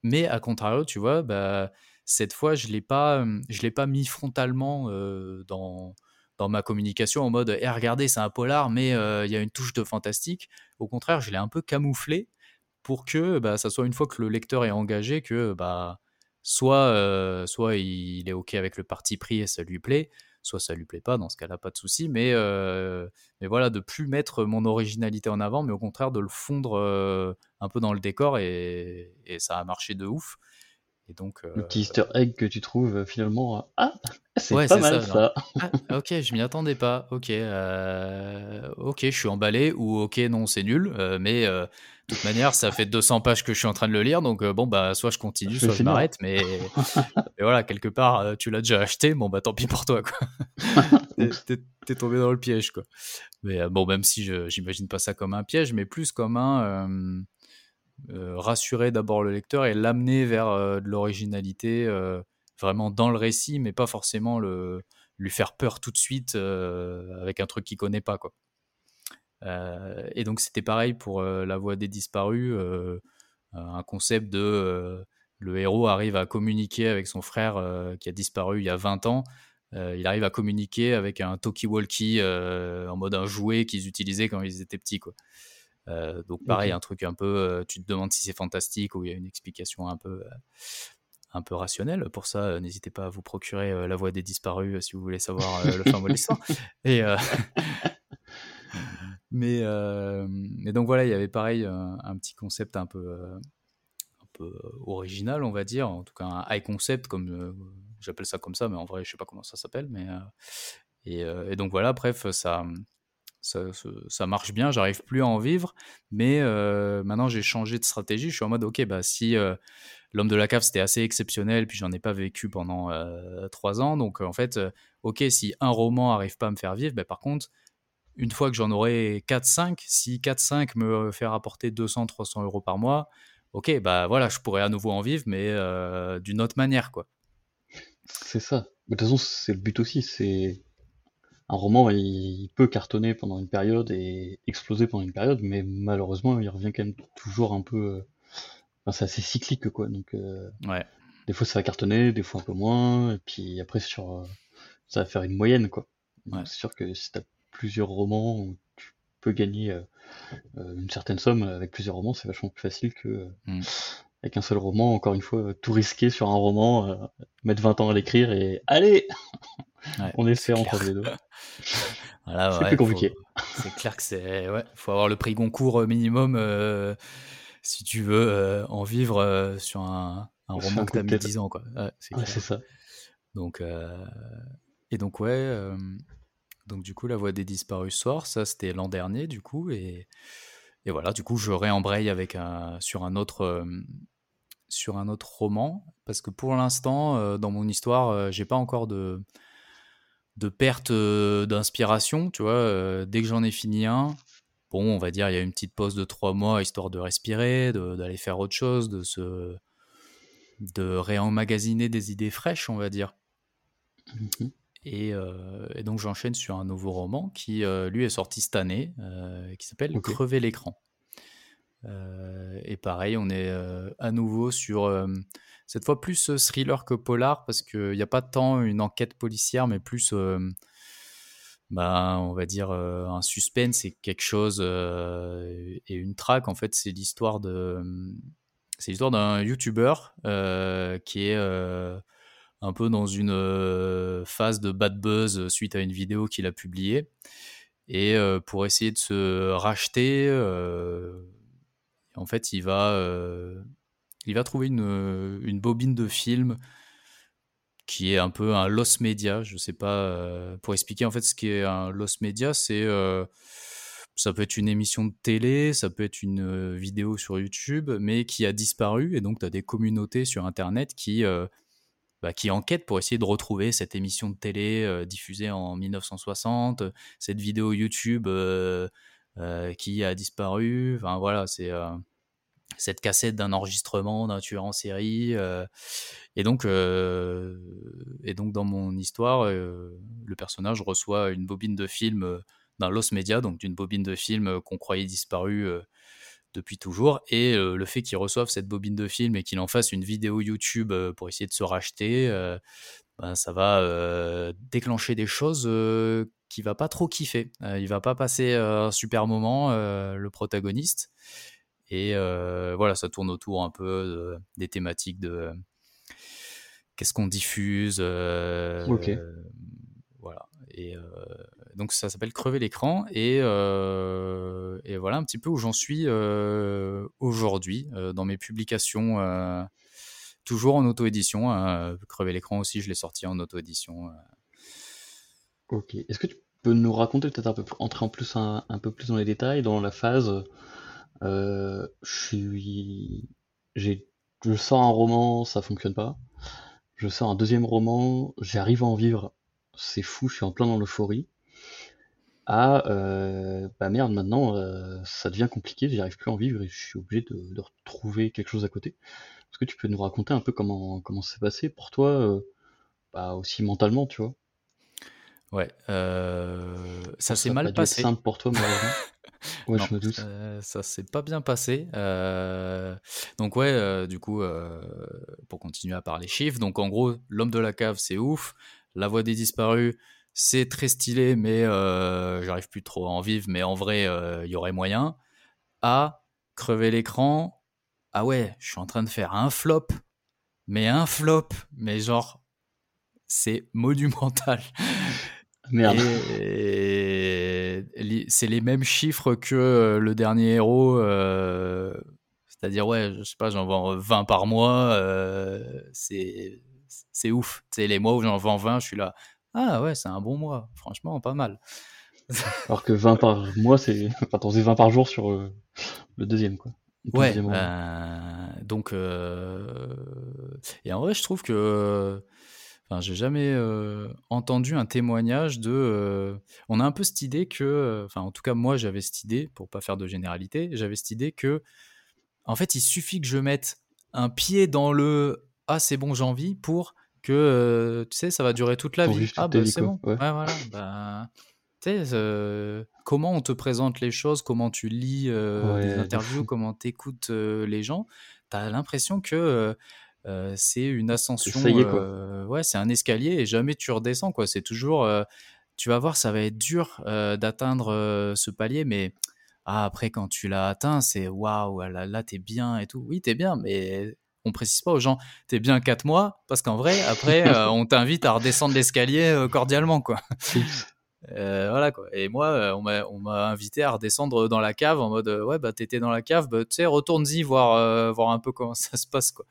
mais à contrario, tu vois, bah, cette fois, je ne l'ai pas, je l'ai pas mis frontalement dans, dans ma communication en mode eh, regardez, c'est un polar, mais il y a une touche de fantastique. Au contraire, je l'ai un peu camouflé pour que bah, ça soit une fois que le lecteur est engagé que bah, soit, euh, soit il est OK avec le parti pris et ça lui plaît, soit ça lui plaît pas, dans ce cas-là, pas de souci. Mais, euh, mais voilà, de plus mettre mon originalité en avant, mais au contraire de le fondre euh, un peu dans le décor et, et, ça a marché de ouf. Et donc, Le petit easter egg que tu trouves finalement, ah, c'est pas mal ça. Ah, ok, je m'y attendais pas. Ok, ok, je suis emballé ou ok, non, c'est nul. mais toute manière, ça fait 200 pages que je suis en train de le lire, donc bon, bah, soit je continue, soit je m'arrête, mais... voilà, quelque part, tu l'as déjà acheté, bon, bah, tant pis pour toi, quoi. T'es tombé dans le piège, quoi. Mais bon, même si j'imagine pas ça comme un piège, mais plus comme un rassurer d'abord le lecteur et l'amener vers de l'originalité, vraiment dans le récit, mais pas forcément le, lui faire peur tout de suite avec un truc qu'il connaît pas, quoi. Euh, et donc c'était pareil pour euh, La Voix des disparus, euh, un concept de le héros arrive à communiquer avec son frère qui a disparu il y a 20 ans. il arrive à communiquer avec un talkie-walkie en mode un jouet qu'ils utilisaient quand ils étaient petits. Quoi. donc pareil, un truc un peu, tu te demandes si c'est fantastique ou il y a une explication un peu, un peu rationnelle. Pour ça, n'hésitez pas à vous procurer La Voix des disparus si vous voulez savoir le fin mot de l'histoire. Et, mais, euh, donc voilà, il y avait pareil un, petit concept un peu, euh, un peu original, on va dire, en tout cas un high concept, comme euh, j'appelle ça comme ça, mais en vrai, je sais pas comment ça s'appelle. Mais et, donc voilà, bref, ça, ça, ça marche bien, j'arrive plus à en vivre, mais maintenant j'ai changé de stratégie. Je suis en mode, ok, bah si L'homme de la cave, c'était assez exceptionnel, puis j'en ai pas vécu pendant trois ans. Donc, en fait, ok, si un roman arrive pas à me faire vivre, ben, par contre, une fois que j'en aurai 4-5, si 4-5 me fait rapporter 200-300 euros par mois, ok, bah voilà, je pourrais à nouveau en vivre, mais d'une autre manière, quoi. C'est ça. De toute façon, c'est le but aussi. C'est un roman, il peut cartonner pendant une période et exploser pendant une période, mais malheureusement, il revient quand même toujours un peu. Enfin, c'est assez cyclique, quoi. Donc, ouais. des fois, ça va cartonner, des fois un peu moins, et puis après, sur, ça va faire une moyenne, quoi. C'est sûr que si t'as plusieurs romans où tu peux gagner une certaine somme avec plusieurs romans, c'est vachement plus facile que mmh avec un seul roman, encore une fois, tout risquer sur un roman, euh, mettre 20 ans à l'écrire et allez On essaie entre les deux. c'est plus compliqué. C'est clair que c'est. Ouais, faut avoir le prix Goncourt euh, minimum euh, si tu veux en vivre sur un, roman que tu as mis 10 ans. Quoi. c'est ça. Donc, et donc, ouais. Donc, du coup, La Voix des Disparus sort. Ça, c'était l'an dernier, du coup. Et. Voilà, du coup, je réembraye avec un, sur un autre, sur un autre roman parce que pour l'instant, euh, dans mon histoire, euh, j'ai pas encore de, de perte euh, d'inspiration. Tu vois, dès que j'en ai fini un, bon, on va dire, il y a une petite pause de trois mois histoire de respirer, d'aller faire autre chose, de se de réemmagasiner des idées fraîches, on va dire. Mmh et, donc j'enchaîne sur un nouveau roman qui, lui, est sorti cette année, qui s'appelle Crever l'écran. Euh, et pareil, on est euh, à nouveau sur euh, cette fois plus thriller que polar parce qu'il n'y a pas tant une enquête policière, mais plus, bah, on va dire, un suspense et quelque chose et une traque. En fait, c'est l'histoire de, c'est l'histoire d'un YouTuber qui est un peu dans une phase de bad buzz suite à une vidéo qu'il a publiée. Et pour essayer de se racheter, en fait, il va, euh, trouver une, bobine de film qui est un peu un loss media. Je sais pas, euh, pour expliquer en fait ce qu'est un loss media, c'est euh, ça peut être une émission de télé, ça peut être une vidéo sur YouTube, mais qui a disparu. Et donc, tu as des communautés sur Internet qui, bah, qui enquêtent pour essayer de retrouver cette émission de télé diffusée en 1960, cette vidéo YouTube euh, qui a disparu. Enfin voilà, c'est euh, cette cassette d'un enregistrement d'un tueur en série. Euh, et donc, et donc dans mon histoire, le personnage reçoit une bobine de film d'un Lost Media, donc d'une bobine de film qu'on croyait disparue depuis toujours. Et le fait qu'il reçoive cette bobine de film et qu'il en fasse une vidéo YouTube pour essayer de se racheter, ben, ça va déclencher des choses qui va pas trop kiffer. Euh, il va pas passer euh, un super moment, euh, le protagoniste. Et voilà, ça tourne autour un peu des thématiques de qu'est-ce qu'on diffuse. ok. Voilà. Et donc ça s'appelle Crever l'écran. Et, et, voilà un petit peu où j'en suis aujourd'hui dans mes publications. toujours en auto-édition. Hein. Crever l'écran aussi, je l'ai sorti en auto-édition. Ok. Est-ce que tu peux nous raconter, peut-être un peu entrer en plus un, peu plus dans les détails, dans la phase euh, je je sors un roman, ça fonctionne pas. Je sors un deuxième roman, j'arrive à en vivre, c'est fou, je suis en plein dans l'euphorie. Ah, euh, bah merde, maintenant euh, ça devient compliqué, j'y arrive plus à en vivre et je suis obligé de, retrouver quelque chose à côté. Est-ce que tu peux nous raconter un peu comment comment c'est passé pour toi, euh, bah aussi mentalement, tu vois? Ouais, euh, ça s'est mal passé. simple pour toi, malheureusement? ouais, je me doute. Ça s'est pas bien passé. Euh, donc ouais, du coup, pour continuer à parler chiffres, donc en gros, l'homme de la cave, c'est ouf. La voix des disparus, c'est très stylé, mais j'arrive plus trop à en vivre. Mais en vrai, il y aurait moyen. À crever l'écran. Ah ouais, je suis en train de faire un flop, mais un flop, mais genre c'est monumental. Merde. c'est les mêmes chiffres que euh, le dernier héros. Euh, c'est-à-dire, ouais, je sais pas, j'en vends 20 par mois. Euh, c'est, c'est ouf. C'est les mois où j'en vends 20, je suis là. Ah ouais, c'est un bon mois. Franchement, pas mal. Alors que 20 par mois, c'est. Enfin, t'en 20 par jour sur le deuxième, quoi. Ouais, ben, donc, et en vrai, je trouve que Enfin, j'ai jamais entendu un témoignage de. on a un peu cette idée que, enfin, en tout cas, moi, j'avais cette idée, pour pas faire de généralité, j'avais cette idée que, en fait, il suffit que je mette un pied dans le ah c'est bon, envie pour que tu sais, ça va durer toute la vie. Ah bah c'est bon. Ouais. voilà. Bah, tu sais, comment on te présente les choses, comment tu lis des interviews, comment tu écoutes les gens, tu as l'impression que c'est une ascension. ouais, c'est un escalier et jamais tu redescends. quoi. C'est toujours. tu vas voir, ça va être dur d'atteindre ce palier, mais ah, après, quand tu l'as atteint, c'est waouh, là, là t'es bien et tout. Oui, t'es bien, mais on précise pas aux gens, t'es bien 4 mois, parce qu'en vrai, après, on t'invite à redescendre l'escalier cordialement, quoi. voilà quoi. Et moi, on m'a invité à redescendre dans la cave en mode ouais bah t'étais dans la cave, bah, tu sais retourne-y voir voir un peu comment ça se passe quoi.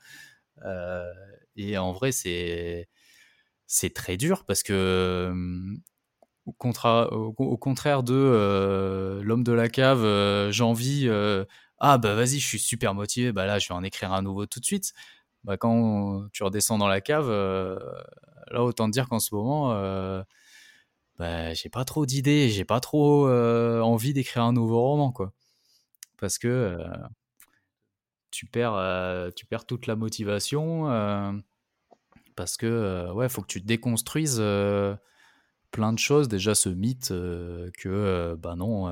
Euh, et en vrai, c'est c'est très dur parce que au, au, contraire de euh, l'homme de la cave, euh, j'ai envie, ah bah vas-y, je suis super motivé, bah là je vais en écrire un nouveau tout de suite. Bah, quand tu redescends dans la cave, là autant te dire qu'en ce moment, bah, j'ai pas trop d'idées, j'ai pas trop envie d'écrire un nouveau roman, quoi. Parce que tu perds, euh, toute la motivation euh, parce que euh, ouais, faut que tu déconstruises plein de choses. Déjà, ce mythe que bah non,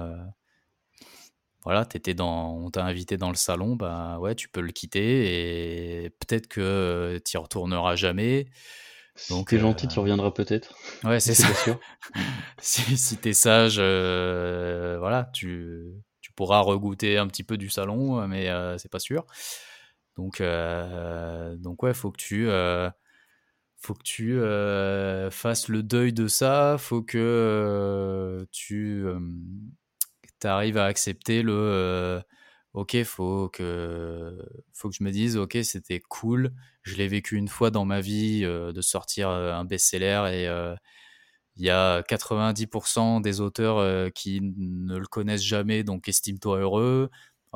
voilà, étais dans, on t'a invité dans le salon, bah ouais, tu peux le quitter et peut-être que tu y retourneras jamais. Donc, si t'es gentil, tu reviendras peut-être. Ouais, c'est ça. Sûr. si, si t'es sage, voilà, tu, pourra regoûter un petit peu du salon, euh, mais euh, c'est pas sûr. Donc, euh, donc ouais, faut que tu faut que tu fasses le deuil de ça, faut que tu arrives à accepter le ok, faut que faut que je me dise ok, c'était cool, je l'ai vécu une fois dans ma vie de sortir un best-seller et il y a 90% des auteurs qui ne le connaissent jamais, donc estime-toi heureux.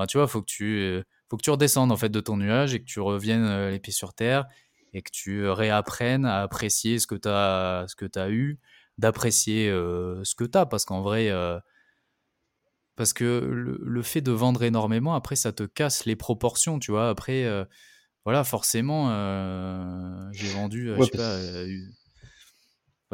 tu vois, faut que tu, faut que tu redescendes en fait de ton nuage et que tu reviennes les pieds sur terre et que tu réapprennes à apprécier ce que tu as, ce que as eu, d'apprécier ce que tu as, parce qu'en vrai, parce que le, fait de vendre énormément, après, ça te casse les proportions, tu vois. Après, voilà, forcément, j'ai vendu, je sais pas,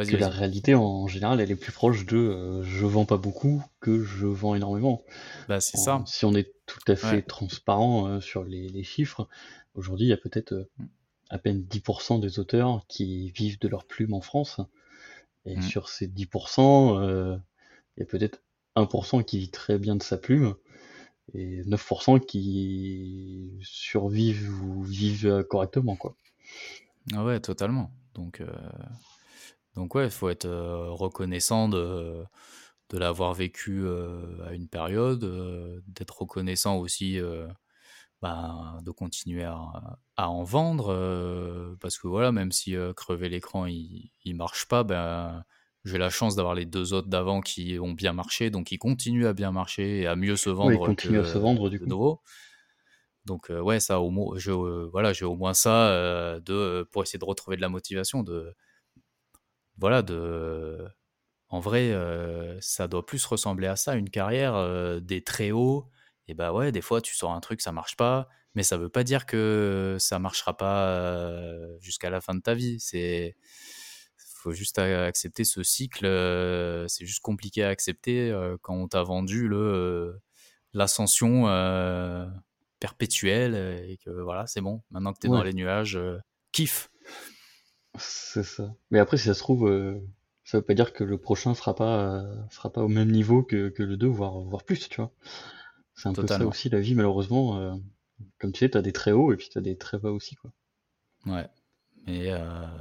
que la réalité en général elle est plus proche de euh, je vends pas beaucoup que je vends énormément. Bah c'est ça. Si on est tout à fait transparent euh, sur les, chiffres, aujourd'hui il y a peut-être euh, mm. à peine 10% des auteurs qui vivent de leur plume en France. Et mm. sur ces 10%, il y a peut-être 1% qui vit très bien de sa plume et 9% qui survivent ou vivent correctement quoi. Ah ouais, totalement. Donc donc ouais, il faut être reconnaissant de, de l'avoir vécu à une période, d'être reconnaissant aussi ben, de continuer à, à en vendre, parce que voilà, même si crever l'écran il, il marche pas, ben j'ai la chance d'avoir les deux autres d'avant qui ont bien marché, donc ils continuent à bien marcher et à mieux se vendre. ils continuent à se vendre du coup. Nouveau. Donc ouais, ça au moins, voilà, j'ai au moins ça de pour essayer de retrouver de la motivation, de voilà, de. En vrai, euh, ça doit plus ressembler à ça, une carrière euh, des très hauts. Et bah ouais, des fois, tu sors un truc, ça marche pas, mais ça veut pas dire que ça marchera pas euh, jusqu'à la fin de ta vie. C'est faut juste accepter ce cycle. c'est juste compliqué à accepter quand on t'a vendu le l'ascension perpétuelle et que voilà, c'est bon. Maintenant que tu es dans les nuages, kiffe. C'est ça. Mais après, si ça se trouve, euh, ça veut pas dire que le prochain sera pas, euh, sera pas au même niveau que, que le 2, voire, voire plus, tu vois. C'est un peu ça aussi la vie, malheureusement. Euh, comme tu sais, t'as des très hauts et puis t'as des très bas aussi, quoi. Ouais. Mais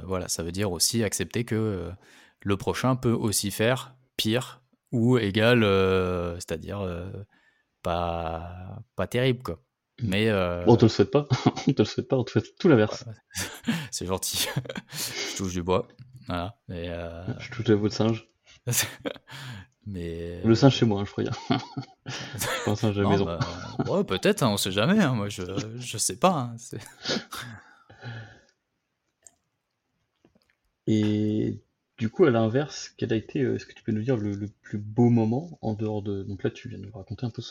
voilà, ça veut dire aussi accepter que le prochain peut aussi faire pire ou égal, c'est-à-dire pas, pas terrible, quoi. Mais euh... on te le souhaite pas, on te le souhaite pas, on te fait tout l'inverse. c'est gentil. je touche du bois. Voilà. Mais euh... Je touche la de singe. mais le singe chez moi, hein, je crois. pas un singe à la maison. Bah, ouais, peut-être, hein, on sait jamais. Hein, moi, je, je sais pas. Et du coup, à l'inverse, quel a été, euh, est-ce que tu peux nous dire le, plus beau moment en dehors de... Donc là, tu viens de nous raconter un peu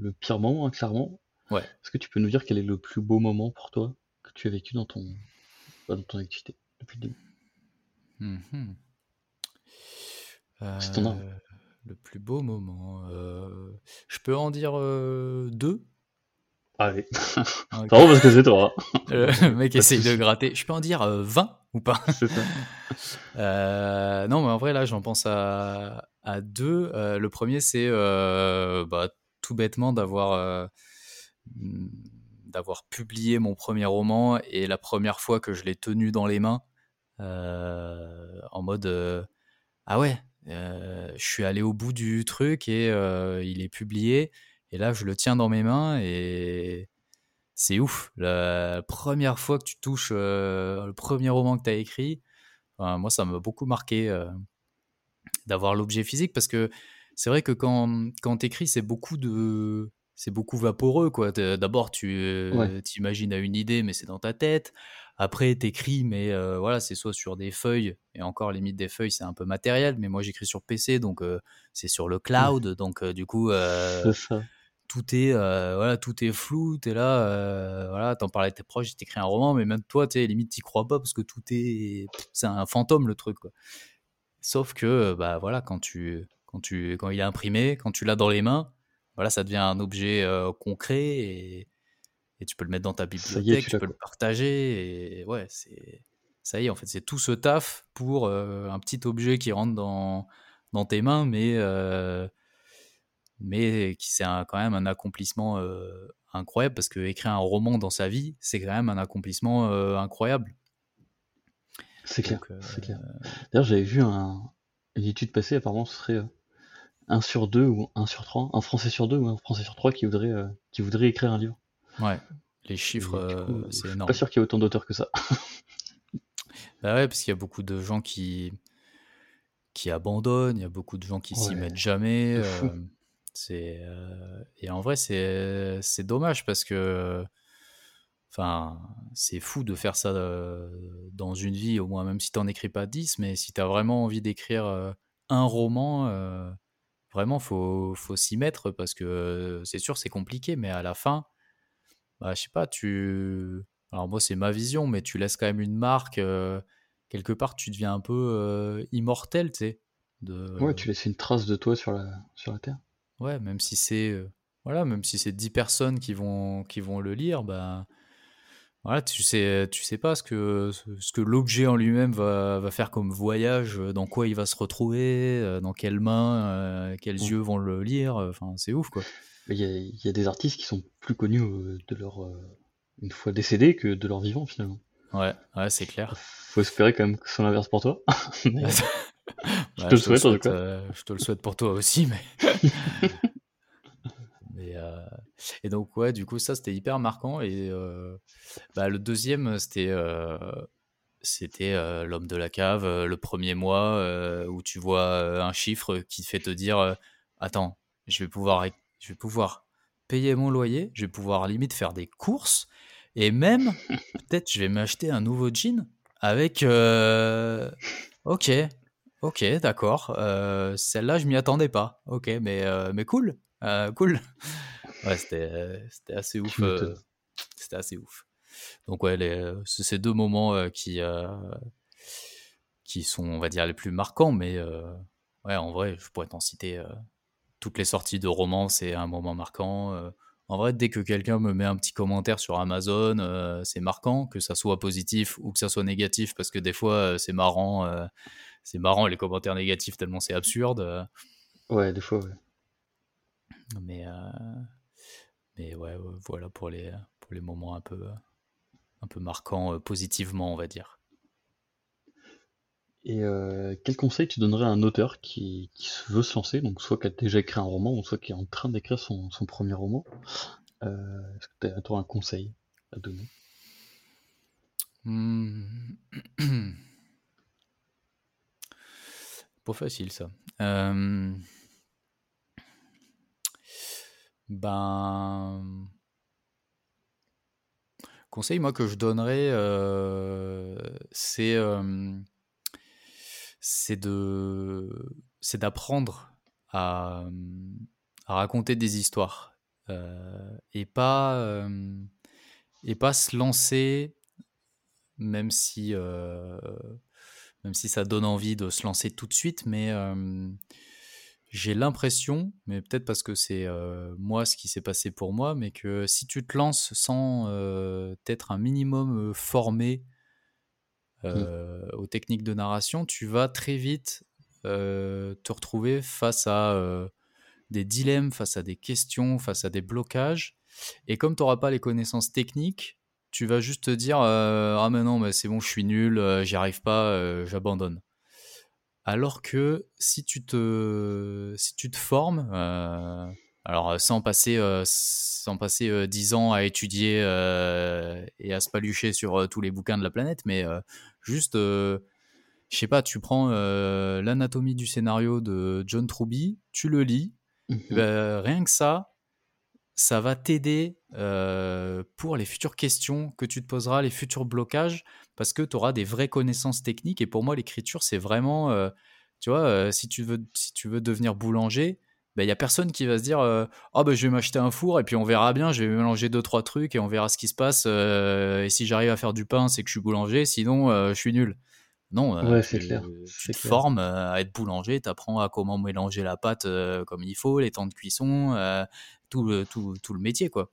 le, pire moment, hein, clairement. Ouais. Est-ce que tu peux nous dire quel est le plus beau moment pour toi que tu as vécu dans ton, dans ton activité depuis le début? Mmh C'est ton euh, Le plus beau moment. euh, Je peux en dire euh, deux? Allez. Ah, parce que c'est toi. Hein. Le mec essaye de gratter. Je peux en dire 20 euh, ou pas C'est ça. Euh, non, mais en vrai, là, j'en pense à, à deux. Euh, le premier, c'est bah, tout bêtement d'avoir d'avoir publié mon premier roman et la première fois que je l'ai tenu dans les mains, en mode ah ouais, je suis allé au bout du truc et il est publié. Et là, je le tiens dans mes mains et c'est ouf. La première fois que tu touches euh, le premier roman que tu as écrit, moi, ça m'a beaucoup marqué euh, d'avoir l'objet physique parce que c'est vrai que quand, quand tu écris, c'est beaucoup de. C'est beaucoup vaporeux, quoi. D'abord, tu euh, t'imagines à une idée, mais c'est dans ta tête. Après, t'écris, mais voilà, c'est soit sur des feuilles, et encore, limite des feuilles, c'est un peu matériel, mais moi, j'écris sur PC, donc c'est sur le cloud, donc du coup, ça tout est euh, voilà tout est flou es là euh, voilà t'en parlais à tes proches t'écris un roman mais même toi tu limite t'y crois pas parce que tout est c'est un fantôme le truc quoi. sauf que bah voilà quand tu quand tu quand il est imprimé quand tu l'as dans les mains voilà ça devient un objet euh, concret et, et, tu peux le mettre dans ta bibliothèque tu, peux le partager et ouais c'est ça y est en fait c'est tout ce taf pour un petit objet qui rentre dans dans tes mains mais mais qui c'est quand même un accomplissement incroyable parce que écrire un roman dans sa vie, c'est quand même un accomplissement incroyable. C'est clair. D'ailleurs, j'avais vu un, une étude passée, apparemment, ce serait 1 sur 2 ou 1 sur 3, un Français sur 2 ou un Français sur 3 qui voudrait, qui voudrait écrire un livre. Ouais, les chiffres, c'est énorme. Je suis pas sûr qu'il y ait autant d'auteurs que ça. bah ouais, parce qu'il y a beaucoup de gens qui, qui abandonnent, il y a beaucoup de gens qui s'y mettent jamais. C'est euh, et en vrai c'est dommage parce que enfin c'est fou de faire ça euh, dans une vie au moins même si tu n'en écris pas 10 mais si tu as vraiment envie d'écrire euh, un roman vraiment faut faut s'y mettre parce que c'est sûr c'est compliqué mais à la fin bah, je sais pas tu alors moi c'est ma vision mais tu laisses quand même une marque quelque part tu deviens un peu immortel tu sais ouais tu laisses une trace de toi sur la sur la terre Ouais, même si c'est voilà, même si c'est 10 personnes qui vont qui vont le lire, bah voilà, tu sais tu sais pas ce que ce que l'objet en lui-même va, va, faire comme voyage, dans quoi il va se retrouver, dans quelles mains, quels yeux vont le lire, enfin c'est ouf quoi. Il y, a, il y, a, des artistes qui sont plus connus de leur une fois décédés que de leur vivant finalement. Ouais, ouais, c'est clair. Faut espérer quand même que c'est l'inverse pour toi. je, te le souhaite, en tout cas. Euh, je te le souhaite pour toi aussi, mais. mais euh, Et donc, ouais, du coup, ça, c'était hyper marquant. Et euh, bah, le deuxième, c'était. C'était l'homme de la cave, le premier mois où tu vois un chiffre qui te fait te dire Attends, je vais pouvoir, je vais pouvoir payer mon loyer, je vais pouvoir limite faire des courses, et même, peut-être, je vais m'acheter un nouveau jean avec. Ok, Ok, d'accord. Euh, celle-là, je m'y attendais pas. Ok, mais, euh, mais cool. Euh, cool. Ouais, c'était, assez ouf. c'était assez ouf. Donc, ouais, c'est ces deux moments qui, qui sont, on va dire, les plus marquants. Mais ouais, en vrai, je pourrais t'en citer toutes les sorties de romans, c'est un moment marquant. En vrai, dès que quelqu'un me met un petit commentaire sur Amazon, c'est marquant, que ça soit positif ou que ça soit négatif, parce que des fois, c'est marrant c'est marrant les commentaires négatifs tellement c'est absurde. Euh. Ouais, des fois, ouais. Mais, euh, mais ouais, voilà pour les, pour les moments un peu, un peu marquants euh, positivement, on va dire. Et quel conseil tu donnerais à un auteur qui, qui, veut se lancer, donc soit qui a déjà écrit un roman, ou soit qui est en train d'écrire son, son, premier roman Est-ce que tu as, un conseil à donner? Mmh. Pas facile ça. Euh, Ben. Conseil, moi, que je donnerais, euh, c'est euh, c'est de c'est d'apprendre à, à raconter des histoires et pas et pas se lancer même si même si ça donne envie de se lancer tout de suite mais euh, j'ai l'impression mais peut-être parce que c'est euh, moi ce qui s'est passé pour moi mais que si tu te lances sans euh, être un minimum formé Mm. euh, aux techniques de narration, tu vas très vite te retrouver face à des dilemmes, face à des questions, face à des blocages. Et comme tu n'auras pas les connaissances techniques, tu vas juste te dire euh, Ah, mais non, mais c'est bon, je suis nul, euh, j'y arrive pas, euh, j'abandonne. Alors que si tu te, si tu te formes, alors sans passer, sans passer euh, 10 ans à étudier et à se palucher sur tous les bouquins de la planète, mais juste, je sais pas, tu prends l'anatomie du scénario de John Truby, tu le lis, Mhm. ben, rien que ça, ça va t'aider euh, pour les futures questions que tu te poseras, les futurs blocages, parce que tu auras des vraies connaissances techniques. Et pour moi, l'écriture, c'est vraiment, euh, tu vois, euh, si, tu veux, si tu veux devenir boulanger, il n'y a personne qui va se dire euh, Ah, ben, je vais m'acheter un four et puis on verra bien, je vais mélanger deux, trois trucs et on verra ce qui se passe. euh, et si j'arrive à faire du pain, c'est que je suis boulanger, sinon, euh, je suis nul. Non, Ouais, tu, clair. tu te clair. formes à être boulanger, tu apprends à comment mélanger la pâte comme il faut, les temps de cuisson, tout, le, tout, tout le métier, quoi.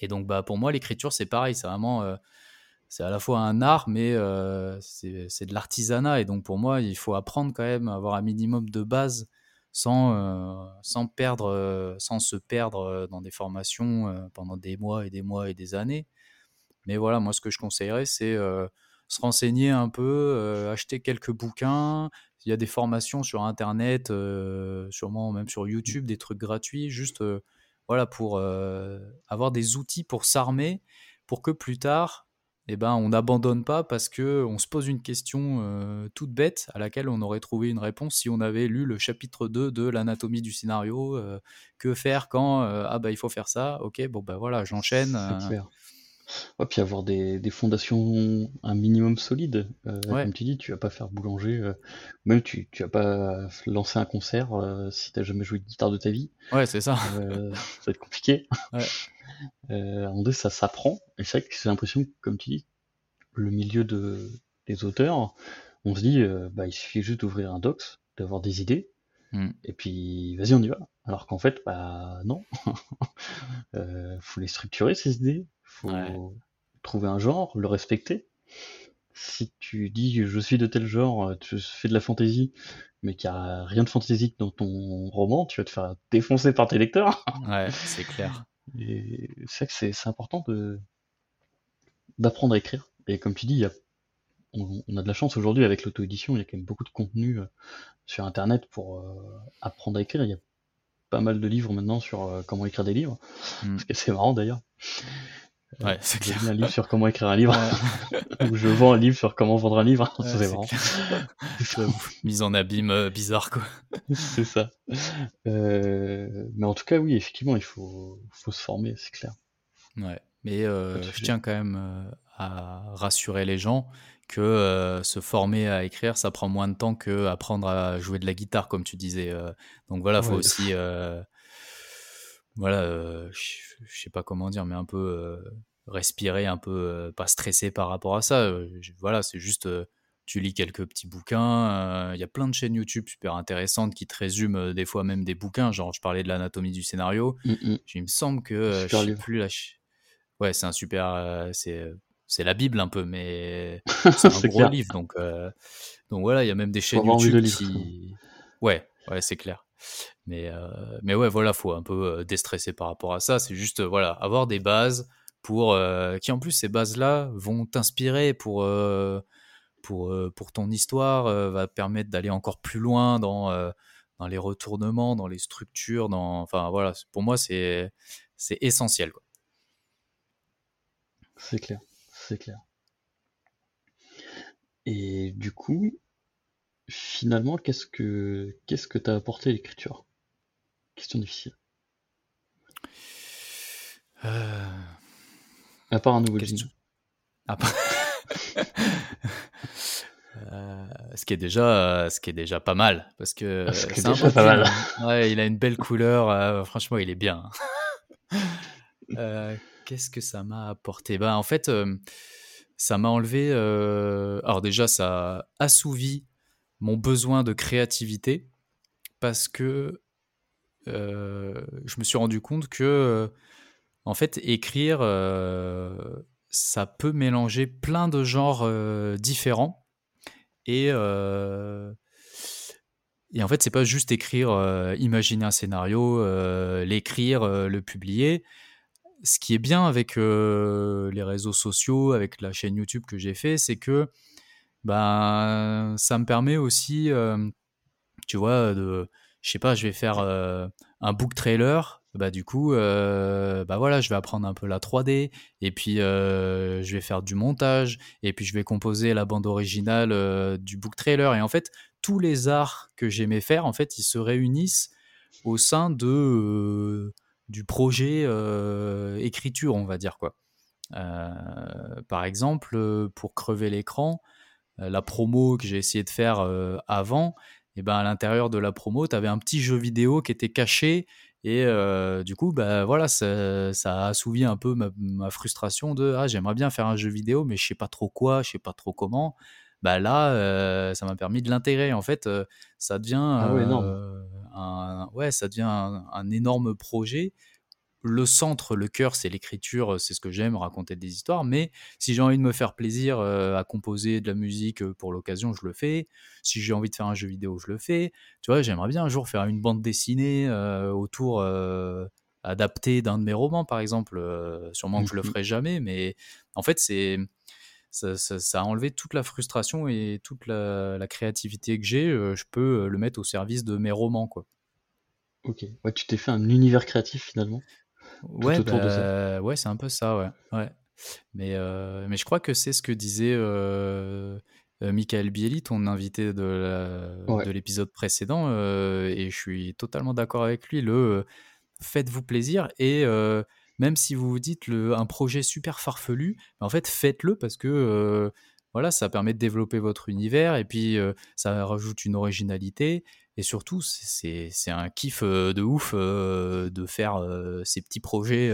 Et donc, bah, pour moi, l'écriture, c'est pareil, c'est vraiment, euh, c'est à la fois un art, mais euh, c'est de l'artisanat. Et donc, pour moi, il faut apprendre quand même à avoir un minimum de base sans, euh, sans, perdre, sans se perdre dans des formations pendant des mois et des mois et des années. Mais voilà, moi, ce que je conseillerais, c'est se renseigner un peu, euh, acheter quelques bouquins. Il y a des formations sur Internet, euh, sûrement même sur YouTube, des trucs gratuits, juste euh, voilà, pour avoir des outils pour s'armer, pour que plus tard, eh ben, on n'abandonne pas parce que on se pose une question euh, toute bête à laquelle on aurait trouvé une réponse si on avait lu le chapitre 2 de l'anatomie du scénario. euh, que faire quand euh, ah bah il faut faire ça, ok, bon bah voilà, j'enchaîne. Ouais, puis avoir des, des fondations un minimum solides. Euh, Ouais. Comme tu dis, tu vas pas faire boulanger, euh, même tu, tu vas pas lancer un concert euh, si t'as jamais joué de guitare de ta vie. Ouais, c'est ça. Euh, ça va être compliqué. Ouais. Euh, moment donné, ça s'apprend. Et c'est vrai que j'ai l'impression que, comme tu dis, le milieu de, des auteurs, on se dit, euh, bah, il suffit juste d'ouvrir un docs, d'avoir des idées, Mm. et puis vas-y, on y va. Alors qu'en fait, bah non. euh, faut les structurer, ces idées. Faut Ouais. trouver un genre, le respecter. Si tu dis je suis de tel genre, euh, tu fais de la fantaisie, mais qu'il n'y a rien de fantaisique dans ton roman, tu vas te faire défoncer par tes lecteurs. Ouais, c'est clair. Et c'est vrai que c'est c'est important de d'apprendre à écrire. Et comme tu dis, il y a, on, on a de la chance aujourd'hui avec l'auto-édition, il y a quand même beaucoup de contenu euh, sur Internet pour euh, apprendre à écrire. Il y a pas mal de livres maintenant sur euh, comment écrire des livres. Mm. Ce qui est assez marrant d'ailleurs. Ouais, c'est J'ai clair. un livre sur comment écrire un livre, Ouais, ou je vends un livre sur comment vendre un livre. ouais, c'est c'est marrant. Mise en abîme euh, bizarre, quoi. C'est ça. Euh, mais en tout cas, oui, effectivement, il faut, faut se former, c'est clair. Ouais. Mais euh, je tiens quand même à rassurer les gens que euh, se former à écrire, ça prend moins de temps que apprendre à jouer de la guitare, comme tu disais. euh. Donc voilà, faut Ouais, aussi, euh, voilà, je sais pas comment dire, mais un peu respirer, un peu pas stresser par rapport à ça. Voilà, c'est juste, tu lis quelques petits bouquins. Il y a plein de chaînes YouTube super intéressantes qui te résument des fois même des bouquins. Genre, je parlais de l'anatomie du scénario. Mm, mm. Il me semble que je sais plus la. Ouais, c'est un super. c'est c'est la Bible un peu, mais c'est un gros clair. livre. Donc, euh, donc voilà, il y a même des chaînes YouTube qui. Ouais, ouais, c'est clair. Mais, euh, mais ouais, voilà, faut un peu euh, déstresser par rapport à ça. C'est juste, euh, voilà, avoir des bases pour. euh, qui en plus, ces bases-là vont t'inspirer pour. pour, pour ton histoire, va te permettre d'aller encore plus loin dans, dans les retournements, dans les structures, dans, enfin voilà, pour moi c'est c'est essentiel. C'est clair, c'est clair. Et du coup, finalement, qu'est-ce que qu'est-ce que t'as apporté à l'écriture? Question difficile. À part un nouveau jingle. À part... Euh, ce qui est déjà ce qui est déjà pas mal parce que Ah, C'est déjà pas mal. ouais il a une belle couleur euh, franchement il est bien Euh, qu'est-ce que ça m'a apporté? Ben en fait ça m'a enlevé alors déjà ça a assouvi mon besoin de créativité parce que je me suis rendu compte que en fait écrire ça peut mélanger plein de genres différents et, et en fait, c'est pas juste écrire, imaginer un scénario, l'écrire, le publier. Ce qui est bien avec les réseaux sociaux, avec la chaîne YouTube que j'ai fait, c'est que ben ça me permet aussi, tu vois, de, je sais pas, je vais faire un book trailer. Bah du coup, bah voilà, je vais apprendre un peu la 3D et puis je vais faire du montage et puis je vais composer la bande originale du book trailer. Et en fait, tous les arts que j'aimais faire, en fait, ils se réunissent au sein de du projet euh, écriture, on va dire quoi. Euh, par exemple, euh, pour crever l'écran, la promo que j'ai essayé de faire avant, et ben à l'intérieur de la promo, tu avais un petit jeu vidéo qui était caché et euh, du coup, bah voilà, ça, ça a assouvi un peu ma, ma frustration de ah j'aimerais bien faire un jeu vidéo, mais je sais pas trop quoi, je sais pas trop comment. Bah là, euh, ça m'a permis de l'intégrer. En fait, euh, ça devient Ah ouais, un, ouais, ça devient un, un énorme projet. Le centre, le cœur, c'est l'écriture, c'est ce que j'aime, raconter des histoires. Mais si j'ai envie de me faire plaisir euh, à composer de la musique euh, pour l'occasion, je le fais. Si j'ai envie de faire un jeu vidéo, je le fais. Tu vois, j'aimerais bien un jour faire une bande dessinée euh, autour euh, adaptée d'un de mes romans, par exemple. Euh, sûrement que je le Mhm. ferai jamais, mais en fait, c'est ça, ça- ça a enlevé toute la frustration et toute la, la créativité que j'ai. Euh, je peux euh, le mettre au service de mes romans, quoi. Ok. Ouais, tu t'es fait un univers créatif finalement. Ouais, bah, ouais, c'est un peu ça, ouais. ouais. Mais, euh, mais je crois que c'est ce que disait euh, Michael Bieli, ton invité de Ouais. l'épisode précédent, euh, et je suis totalement d'accord avec lui. Le faites-vous plaisir et même si vous vous dites le, un projet super farfelu, en fait, faites-le parce que euh, voilà, ça permet de développer votre univers et puis euh, ça rajoute une originalité. Et surtout, c'est- un kiff euh, de ouf euh, de faire ces petits projets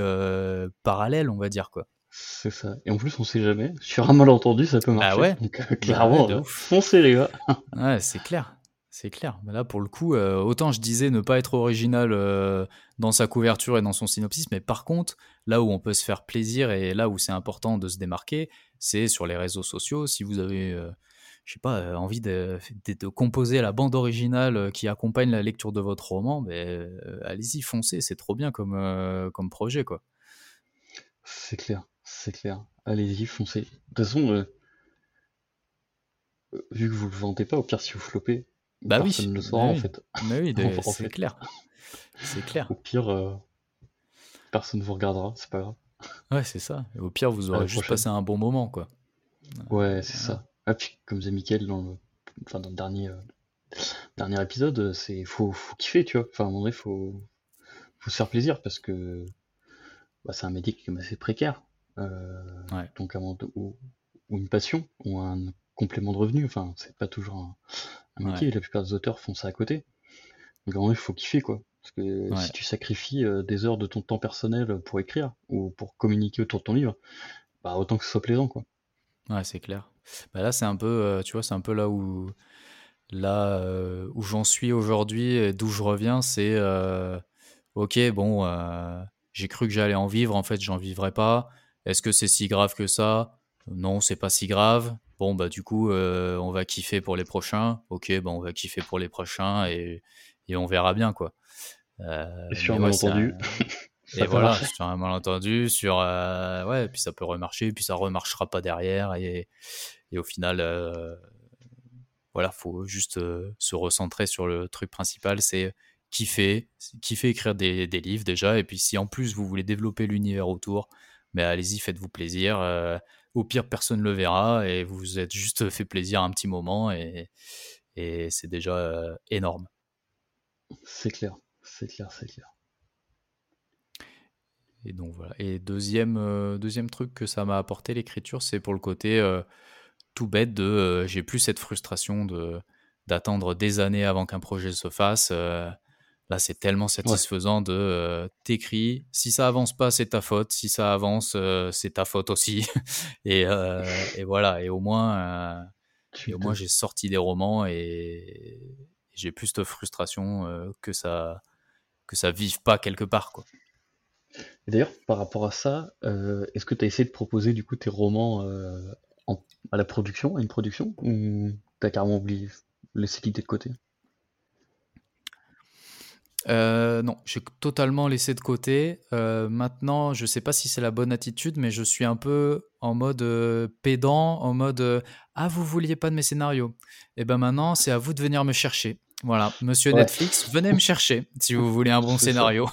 parallèles, on va dire quoi. C'est ça. Et en plus, on sait jamais. Sur un malentendu, ça peut marcher. Ah ouais Donc, Bah clairement, ouais, foncez les gars. Ouais, c'est clair. C'est clair. Mais là, pour le coup, euh, autant je disais ne pas être original euh, dans sa couverture et dans son synopsis, mais par contre, là où on peut se faire plaisir et là où c'est important de se démarquer, c'est sur les réseaux sociaux. Si vous avez, euh, je sais pas, euh, envie de, composer la bande originale qui accompagne la lecture de votre roman, ben, allez-y, foncez. C'est trop bien comme, comme projet, quoi. C'est clair, c'est clair. Allez-y, foncez. De toute façon, vu que vous le vendez pas, au pire, si vous flopez, Bah oui, personne ne le saura bah en oui. fait. Mais oui, En- en c'est clair. C'est clair. Au pire, euh, personne vous regardera, c'est pas grave. Ouais, c'est ça. Et au pire, vous aurez juste prochaine. passé un bon moment, quoi. Ouais, c'est ça. Ah, puis, comme disait Mickaël dans le, enfin, dans le dernier, euh, dernier épisode, euh, c'est faut, faut kiffer, tu vois. Enfin, à un moment donné, faut, faut se faire plaisir parce que bah, c'est un métier qui est quand même assez précaire. Euh, Ouais. Donc, un moment ou, ou une passion, ou un complément de revenu. Enfin, c'est pas toujours un, un métier. Ouais. La plupart des auteurs font ça à côté. Donc, moment donné, il faut kiffer, quoi. Parce que Ouais. si tu sacrifies euh, des heures de ton temps personnel pour écrire ou pour communiquer autour de ton livre, bah, autant que ce soit plaisant, quoi. Ouais, c'est clair. Bah là, c'est un peu, euh, tu vois, c'est un peu là où, là, euh, où j'en suis aujourd'hui, et d'où je reviens, c'est, ok, bon, j'ai cru que j'allais en vivre, en fait, j'en vivrai pas. Est-ce que c'est si grave que ça? Non, c'est pas si grave. Bon, bah du coup, euh, on va kiffer pour les prochains. Ok, bah on va kiffer pour les prochains et, et on verra bien, quoi. Euh, Et sur un ouais, malentendu, un- Et voilà, marcher. sur un malentendu, sur euh, ouais, puis ça peut remarcher, puis ça remarchera pas derrière, et, et au final, voilà, faut juste se recentrer sur le truc principal, c'est kiffer, kiffer écrire des, des livres déjà, et puis si en plus vous voulez développer l'univers autour, mais allez-y, faites-vous plaisir. Au pire, personne le verra, et vous vous êtes juste fait plaisir un petit moment, et, et c'est déjà euh, énorme. C'est clair, c'est clair, c'est clair. et donc voilà. Et deuxième, euh, deuxième truc que ça m'a apporté l'écriture, c'est pour le côté euh, tout bête de euh, j'ai plus cette frustration de d'attendre des années avant qu'un projet se fasse. Là, c'est tellement satisfaisant de t'écris. Si ça avance pas, c'est ta faute. Si ça avance, c'est ta faute aussi. et, et, voilà. Et au moins, et au moins j'ai sorti des romans et, j'ai plus de frustration que ça que ça vive pas quelque part quoi. D'ailleurs, par rapport à ça, euh, est-ce que tu as essayé de proposer du coup tes romans euh, à la production, à une production, ou t'as carrément oublié, laissé l'idée de côté? Euh, non, j'ai totalement laissé de côté. maintenant, je sais pas si c'est la bonne attitude, mais je suis un peu en mode pédant, en mode ah vous vouliez pas de mes scénarios. Et eh ben maintenant, c'est à vous de venir me chercher. Voilà, Monsieur Netflix, venez me chercher si vous voulez un bon scénario.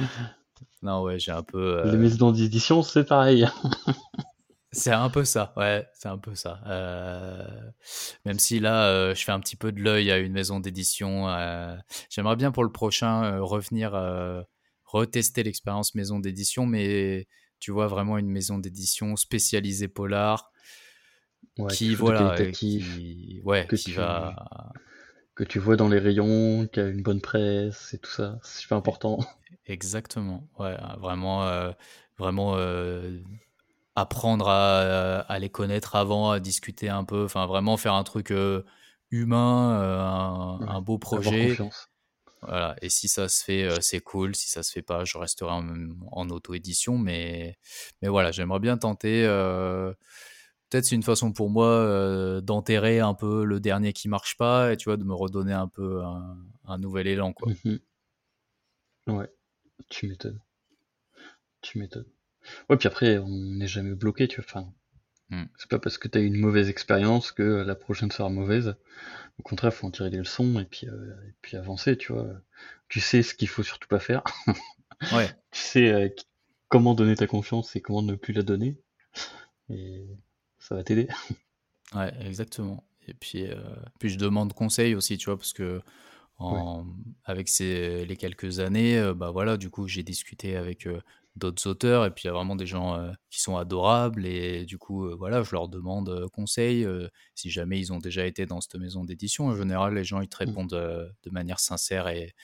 non, ouais, j'ai un peu. Euh, Les maisons d'édition, c'est pareil. C'est un peu ça, ouais, c'est un peu ça. Euh, même si là, euh, je fais un petit peu de l'œil à une maison d'édition. J'aimerais bien pour le prochain revenir retester l'expérience maison d'édition, mais tu vois vraiment une maison d'édition spécialisée polar. qui voilà qui, ouais, qui va que tu vois dans les rayons, qui a une bonne presse et tout ça. C'est super important. Exactement. Ouais, vraiment, euh, vraiment euh, apprendre à, les connaître avant, à discuter un peu. Enfin, vraiment faire un truc euh, humain, un, beau projet. Voilà. Et si ça se fait, c'est cool. Si ça se fait pas, je resterai en, auto-édition. Mais, mais voilà, j'aimerais bien tenter peut-être c'est une façon pour moi euh, d'enterrer un peu le dernier qui marche pas et tu vois de me redonner un peu un, nouvel élan quoi. Mhm. Ouais, tu m'étonnes. Tu m'étonnes. Ouais, puis après on n'est jamais bloqué, tu vois. Enfin, hmm. c'est pas parce que tu as eu une mauvaise expérience que la prochaine sera mauvaise. Au contraire, faut en tirer des leçons et puis euh, et puis avancer, tu vois. Tu sais ce qu'il faut surtout pas faire. ouais. Tu sais euh, comment donner ta confiance et comment ne plus la donner. Et ça va t'aider. Ouais, exactement. Et puis, euh, puis je demande conseil aussi, tu vois, parce que avec ces, les quelques années, euh, bah voilà, du coup, j'ai discuté avec euh, d'autres auteurs et puis il y a vraiment des gens qui sont adorables et du coup, voilà, je leur demande conseil si jamais ils ont déjà été dans cette maison d'édition. En général, les gens ils te mmh. répondent de manière sincère et,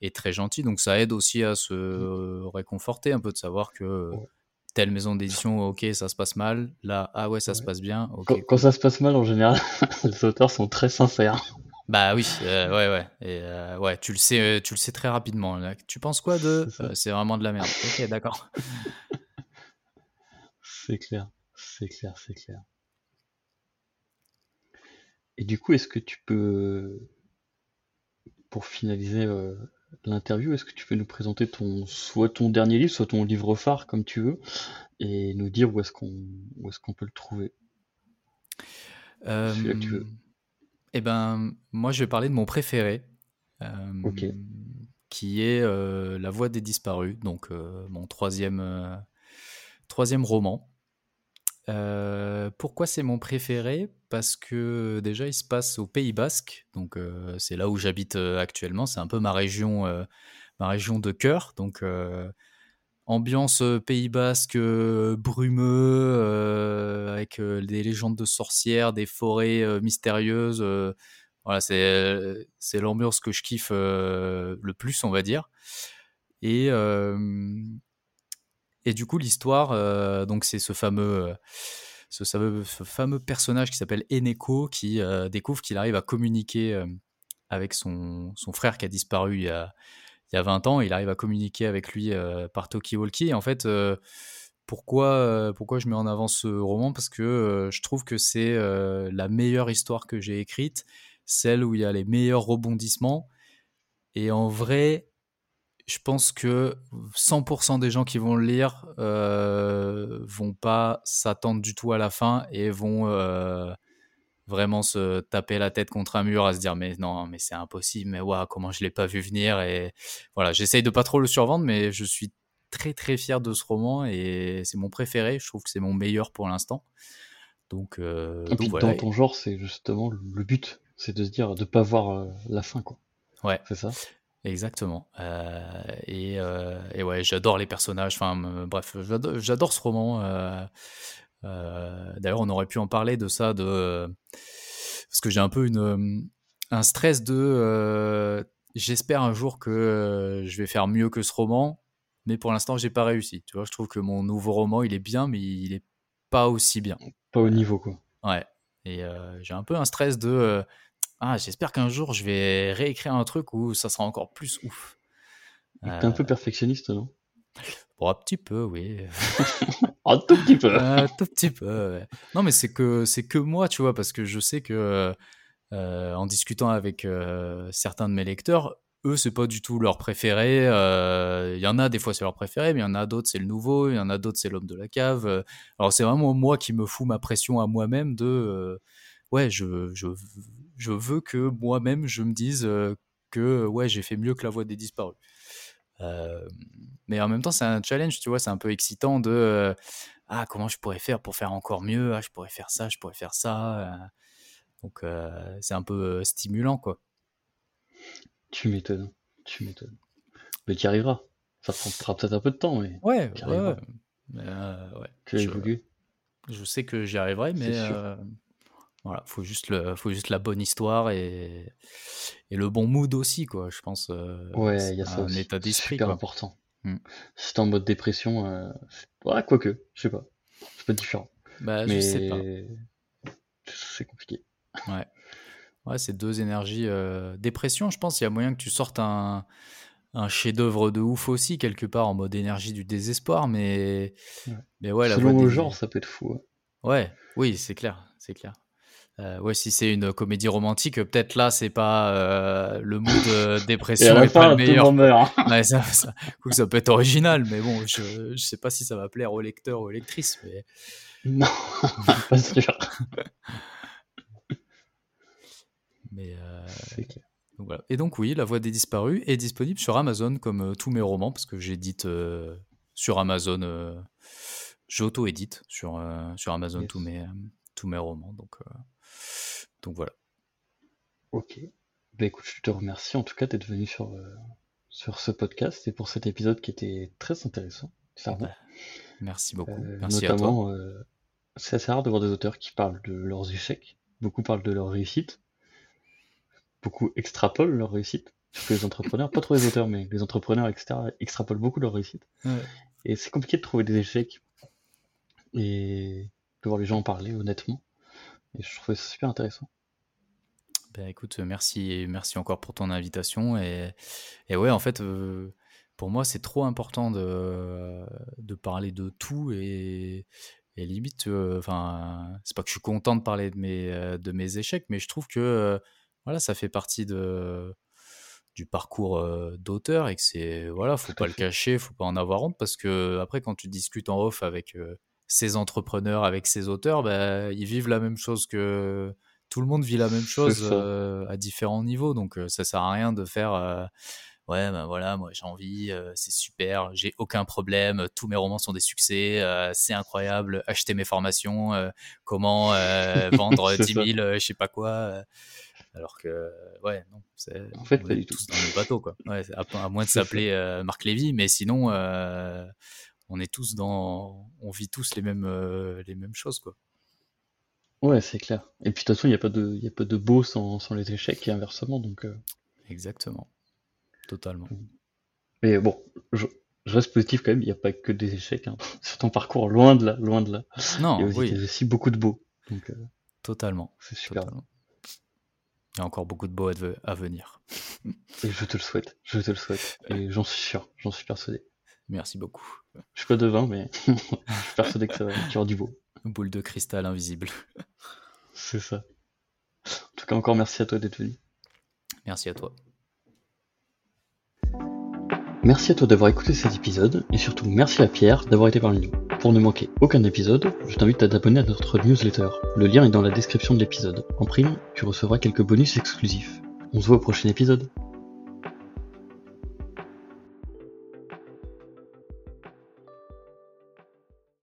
et, très gentille, donc ça aide aussi à se mmh. réconforter un peu de savoir que telle maison d'édition, ok, ça se passe mal. Là, ah ouais, ça se passe bien. quand, ça se passe mal, en général, les auteurs sont très sincères. Bah oui, euh, ouais, ouais. Et euh, ouais, tu le sais, euh, tu le sais très rapidement. Tu penses quoi de C'est vraiment de la merde. Ok, d'accord. c'est clair, c'est clair, c'est clair. Et du coup, est-ce que tu peux, pour finaliser l'interview, est-ce que tu peux nous présenter ton, soit ton dernier livre, soit ton livre phare, comme tu veux, et nous dire où est-ce qu'on est qu'on peut le trouver? Euh, Eh ben, moi, je vais parler de mon préféré, euh, qui est euh, La Voix des disparus, donc mon troisième, troisième roman. pourquoi c'est mon préféré? Parce que déjà, il se passe au Pays Basque, donc c'est là où j'habite actuellement. C'est un peu ma région, ma région de cœur. Donc, ambiance Pays Basque brumeux, avec des légendes de sorcières, des forêts mystérieuses. voilà, c'est l'ambiance que je kiffe le plus, on va dire. Et du coup, l'histoire, euh, donc c'est ce fameux, euh, ce, fameux, personnage qui s'appelle Eneko qui euh, découvre qu'il arrive à communiquer avec son, frère qui a disparu il y a, il y a 20 ans. Il arrive à communiquer avec lui par Toki Walkie. en fait, pourquoi, pourquoi je mets en avant ce roman? Parce que je trouve que c'est la meilleure histoire que j'ai écrite, celle où il y a les meilleurs rebondissements. Et en vrai, je pense que 100% des gens qui vont le lire euh, vont pas s'attendre du tout à la fin et vont euh, vraiment se taper la tête contre un mur à se dire mais non mais c'est impossible mais waouh comment je l'ai pas vu venir et voilà j'essaye de pas trop le survendre mais je suis très très fier de ce roman et c'est mon préféré je trouve que c'est mon meilleur pour l'instant donc, euh, dans ton genre c'est justement le but c'est de se dire de pas voir euh, la fin quoi ouais c'est ça? Exactement. Euh, et, euh, et, ouais, j'adore les personnages. Enfin, bref, j'adore ce roman. Euh, d'ailleurs, on aurait pu en parler de ça, de parce que j'ai un peu une, un stress de. J'espère un jour que je vais faire mieux que ce roman, mais pour l'instant, j'ai pas réussi. Tu vois, je trouve que mon nouveau roman, il est bien, mais il est pas aussi bien. Pas au niveau, quoi. Ouais. Et j'ai un peu un stress de ah, j'espère qu'un jour je vais réécrire un truc où ça sera encore plus ouf. T'es un peu euh, perfectionniste, non? Bon, un petit peu, oui. un tout petit peu. un tout petit peu. Non, mais c'est que c'est que moi, tu vois, parce que je sais que euh, en discutant avec euh, certains de mes lecteurs, eux, c'est pas du tout leur préféré. Il y en a des fois c'est leur préféré, mais il y en a d'autres c'est le nouveau, il y en a d'autres c'est l'homme de la cave. Alors c'est vraiment moi qui me fous ma pression à moi-même de ouais, je, je, je veux que moi-même je me dise que ouais, j'ai fait mieux que la voix des disparus. Mais en même temps, c'est un challenge, tu vois, c'est un peu excitant de ah comment je pourrais faire pour faire encore mieux, ah je pourrais faire ça, je pourrais faire ça. donc c'est un peu stimulant quoi. Tu m'étonnes, tu m'étonnes. Mais tu y arriveras. Ça prendra peut-être un peu de temps, mais. Ouais, ouais, ouais. Tu je, je sais que j'y arriverai, mais voilà, faut juste le, faut juste la bonne histoire et, et le bon mood aussi, quoi. Je pense. Euh, ouais, il y a ça un état d'esprit. Super important. Hmm. Si t'es en mode dépression, euh... ouais, quoique, je sais pas, c'est pas différent. Bah, Mais... je sais pas. C'est compliqué. Ouais. Ouais, c'est deux énergies. Euh... Dépression, je pense, il y a moyen que tu sortes un, un chef-d'œuvre de ouf aussi quelque part en mode énergie du désespoir, mais ouais. mais ouais, la selon le genre, ça peut être fou. Ouais, oui, c'est clair, c'est clair. Euh, ouais, si c'est une comédie romantique, peut-être là, c'est pas euh, le mood de dépression et pas le meilleur. ouais, ça, ça, ça, peut être original, mais bon, je, je sais pas si ça va plaire aux lecteurs ou aux lectrices. Mais... Non, pas sûr. mais euh... donc, voilà. Et donc oui, La Voix des Disparus est disponible sur Amazon comme euh, tous mes romans, parce que j'édite euh, sur Amazon, euh, j'auto-édite sur, sur Amazon yes. tous, mes, tous mes romans. Donc donc voilà. Ok. Bah écoute, je te remercie en tout cas d'être venu sur, euh, sur ce podcast et pour cet épisode qui était très intéressant, bah, merci beaucoup. Euh, merci notamment, à toi. Euh, c'est assez rare de voir des auteurs qui parlent de leurs échecs. Beaucoup parlent de leur réussite. Beaucoup extrapolent leur réussite. Surtout les entrepreneurs, pas trop les auteurs, mais les entrepreneurs, etc., extrapolent beaucoup leur réussite. Ouais. Et c'est compliqué de trouver des échecs et de voir les gens en parler honnêtement. Et je trouvais ça super intéressant. Ben écoute, merci, merci encore pour ton invitation. Et, et ouais, en fait, euh, pour moi, c'est trop important de, de parler de tout. Et, et limite, euh, enfin, c'est pas que je suis content de parler de mes, euh, de mes échecs, mais je trouve que voilà, ça fait partie de, du parcours d'auteur et que c'est voilà, faut pas le cacher, faut pas en avoir honte parce que après, quand tu discutes en off avec ces entrepreneurs, avec ces auteurs, bah, ils vivent la même chose que tout le monde vit la même chose euh, à différents niveaux. Donc euh, ça sert à rien de faire euh, ouais ben voilà moi j'ai envie, c'est super, j'ai aucun problème, tous mes romans sont des succès, c'est incroyable, acheter mes formations, comment vendre 10 000, je sais pas quoi. alors que ouais non, en fait on est tous dans le bateau quoi. Ouais, à, à, moins de s'appeler Marc Lévy, mais sinon on est tous dans, on vit tous les mêmes les mêmes choses quoi. Ouais, c'est clair. Et puis de toute façon, il n'y a, pas de, y a pas de beau sans, sans les échecs et inversement. Donc, euh. Exactement. Totalement. Mais bon, je, je reste positif quand même, il n'y a pas que des échecs hein. sur ton parcours, loin de là, loin de là. Non, il y a aussi, oui. il y a aussi beaucoup de beau. Donc, euh, Totalement. c'est super. Totalement. Il y a encore beaucoup de beau à, à venir. Et je te le souhaite, je te le souhaite. Et j'en suis sûr, j'en suis persuadé. Merci beaucoup. Je suis pas devin, mais je suis persuadé que ça va, du beau. Boule de cristal invisible. C'est ça. En tout cas, encore merci à toi d'être venu. Merci à toi. Merci à toi d'avoir écouté cet épisode et surtout merci à Pierre d'avoir été parmi nous. Pour ne manquer aucun épisode, je t'invite à t'abonner à notre newsletter. Le lien est dans la description de l'épisode. En prime, tu recevras quelques bonus exclusifs. On se voit au prochain épisode.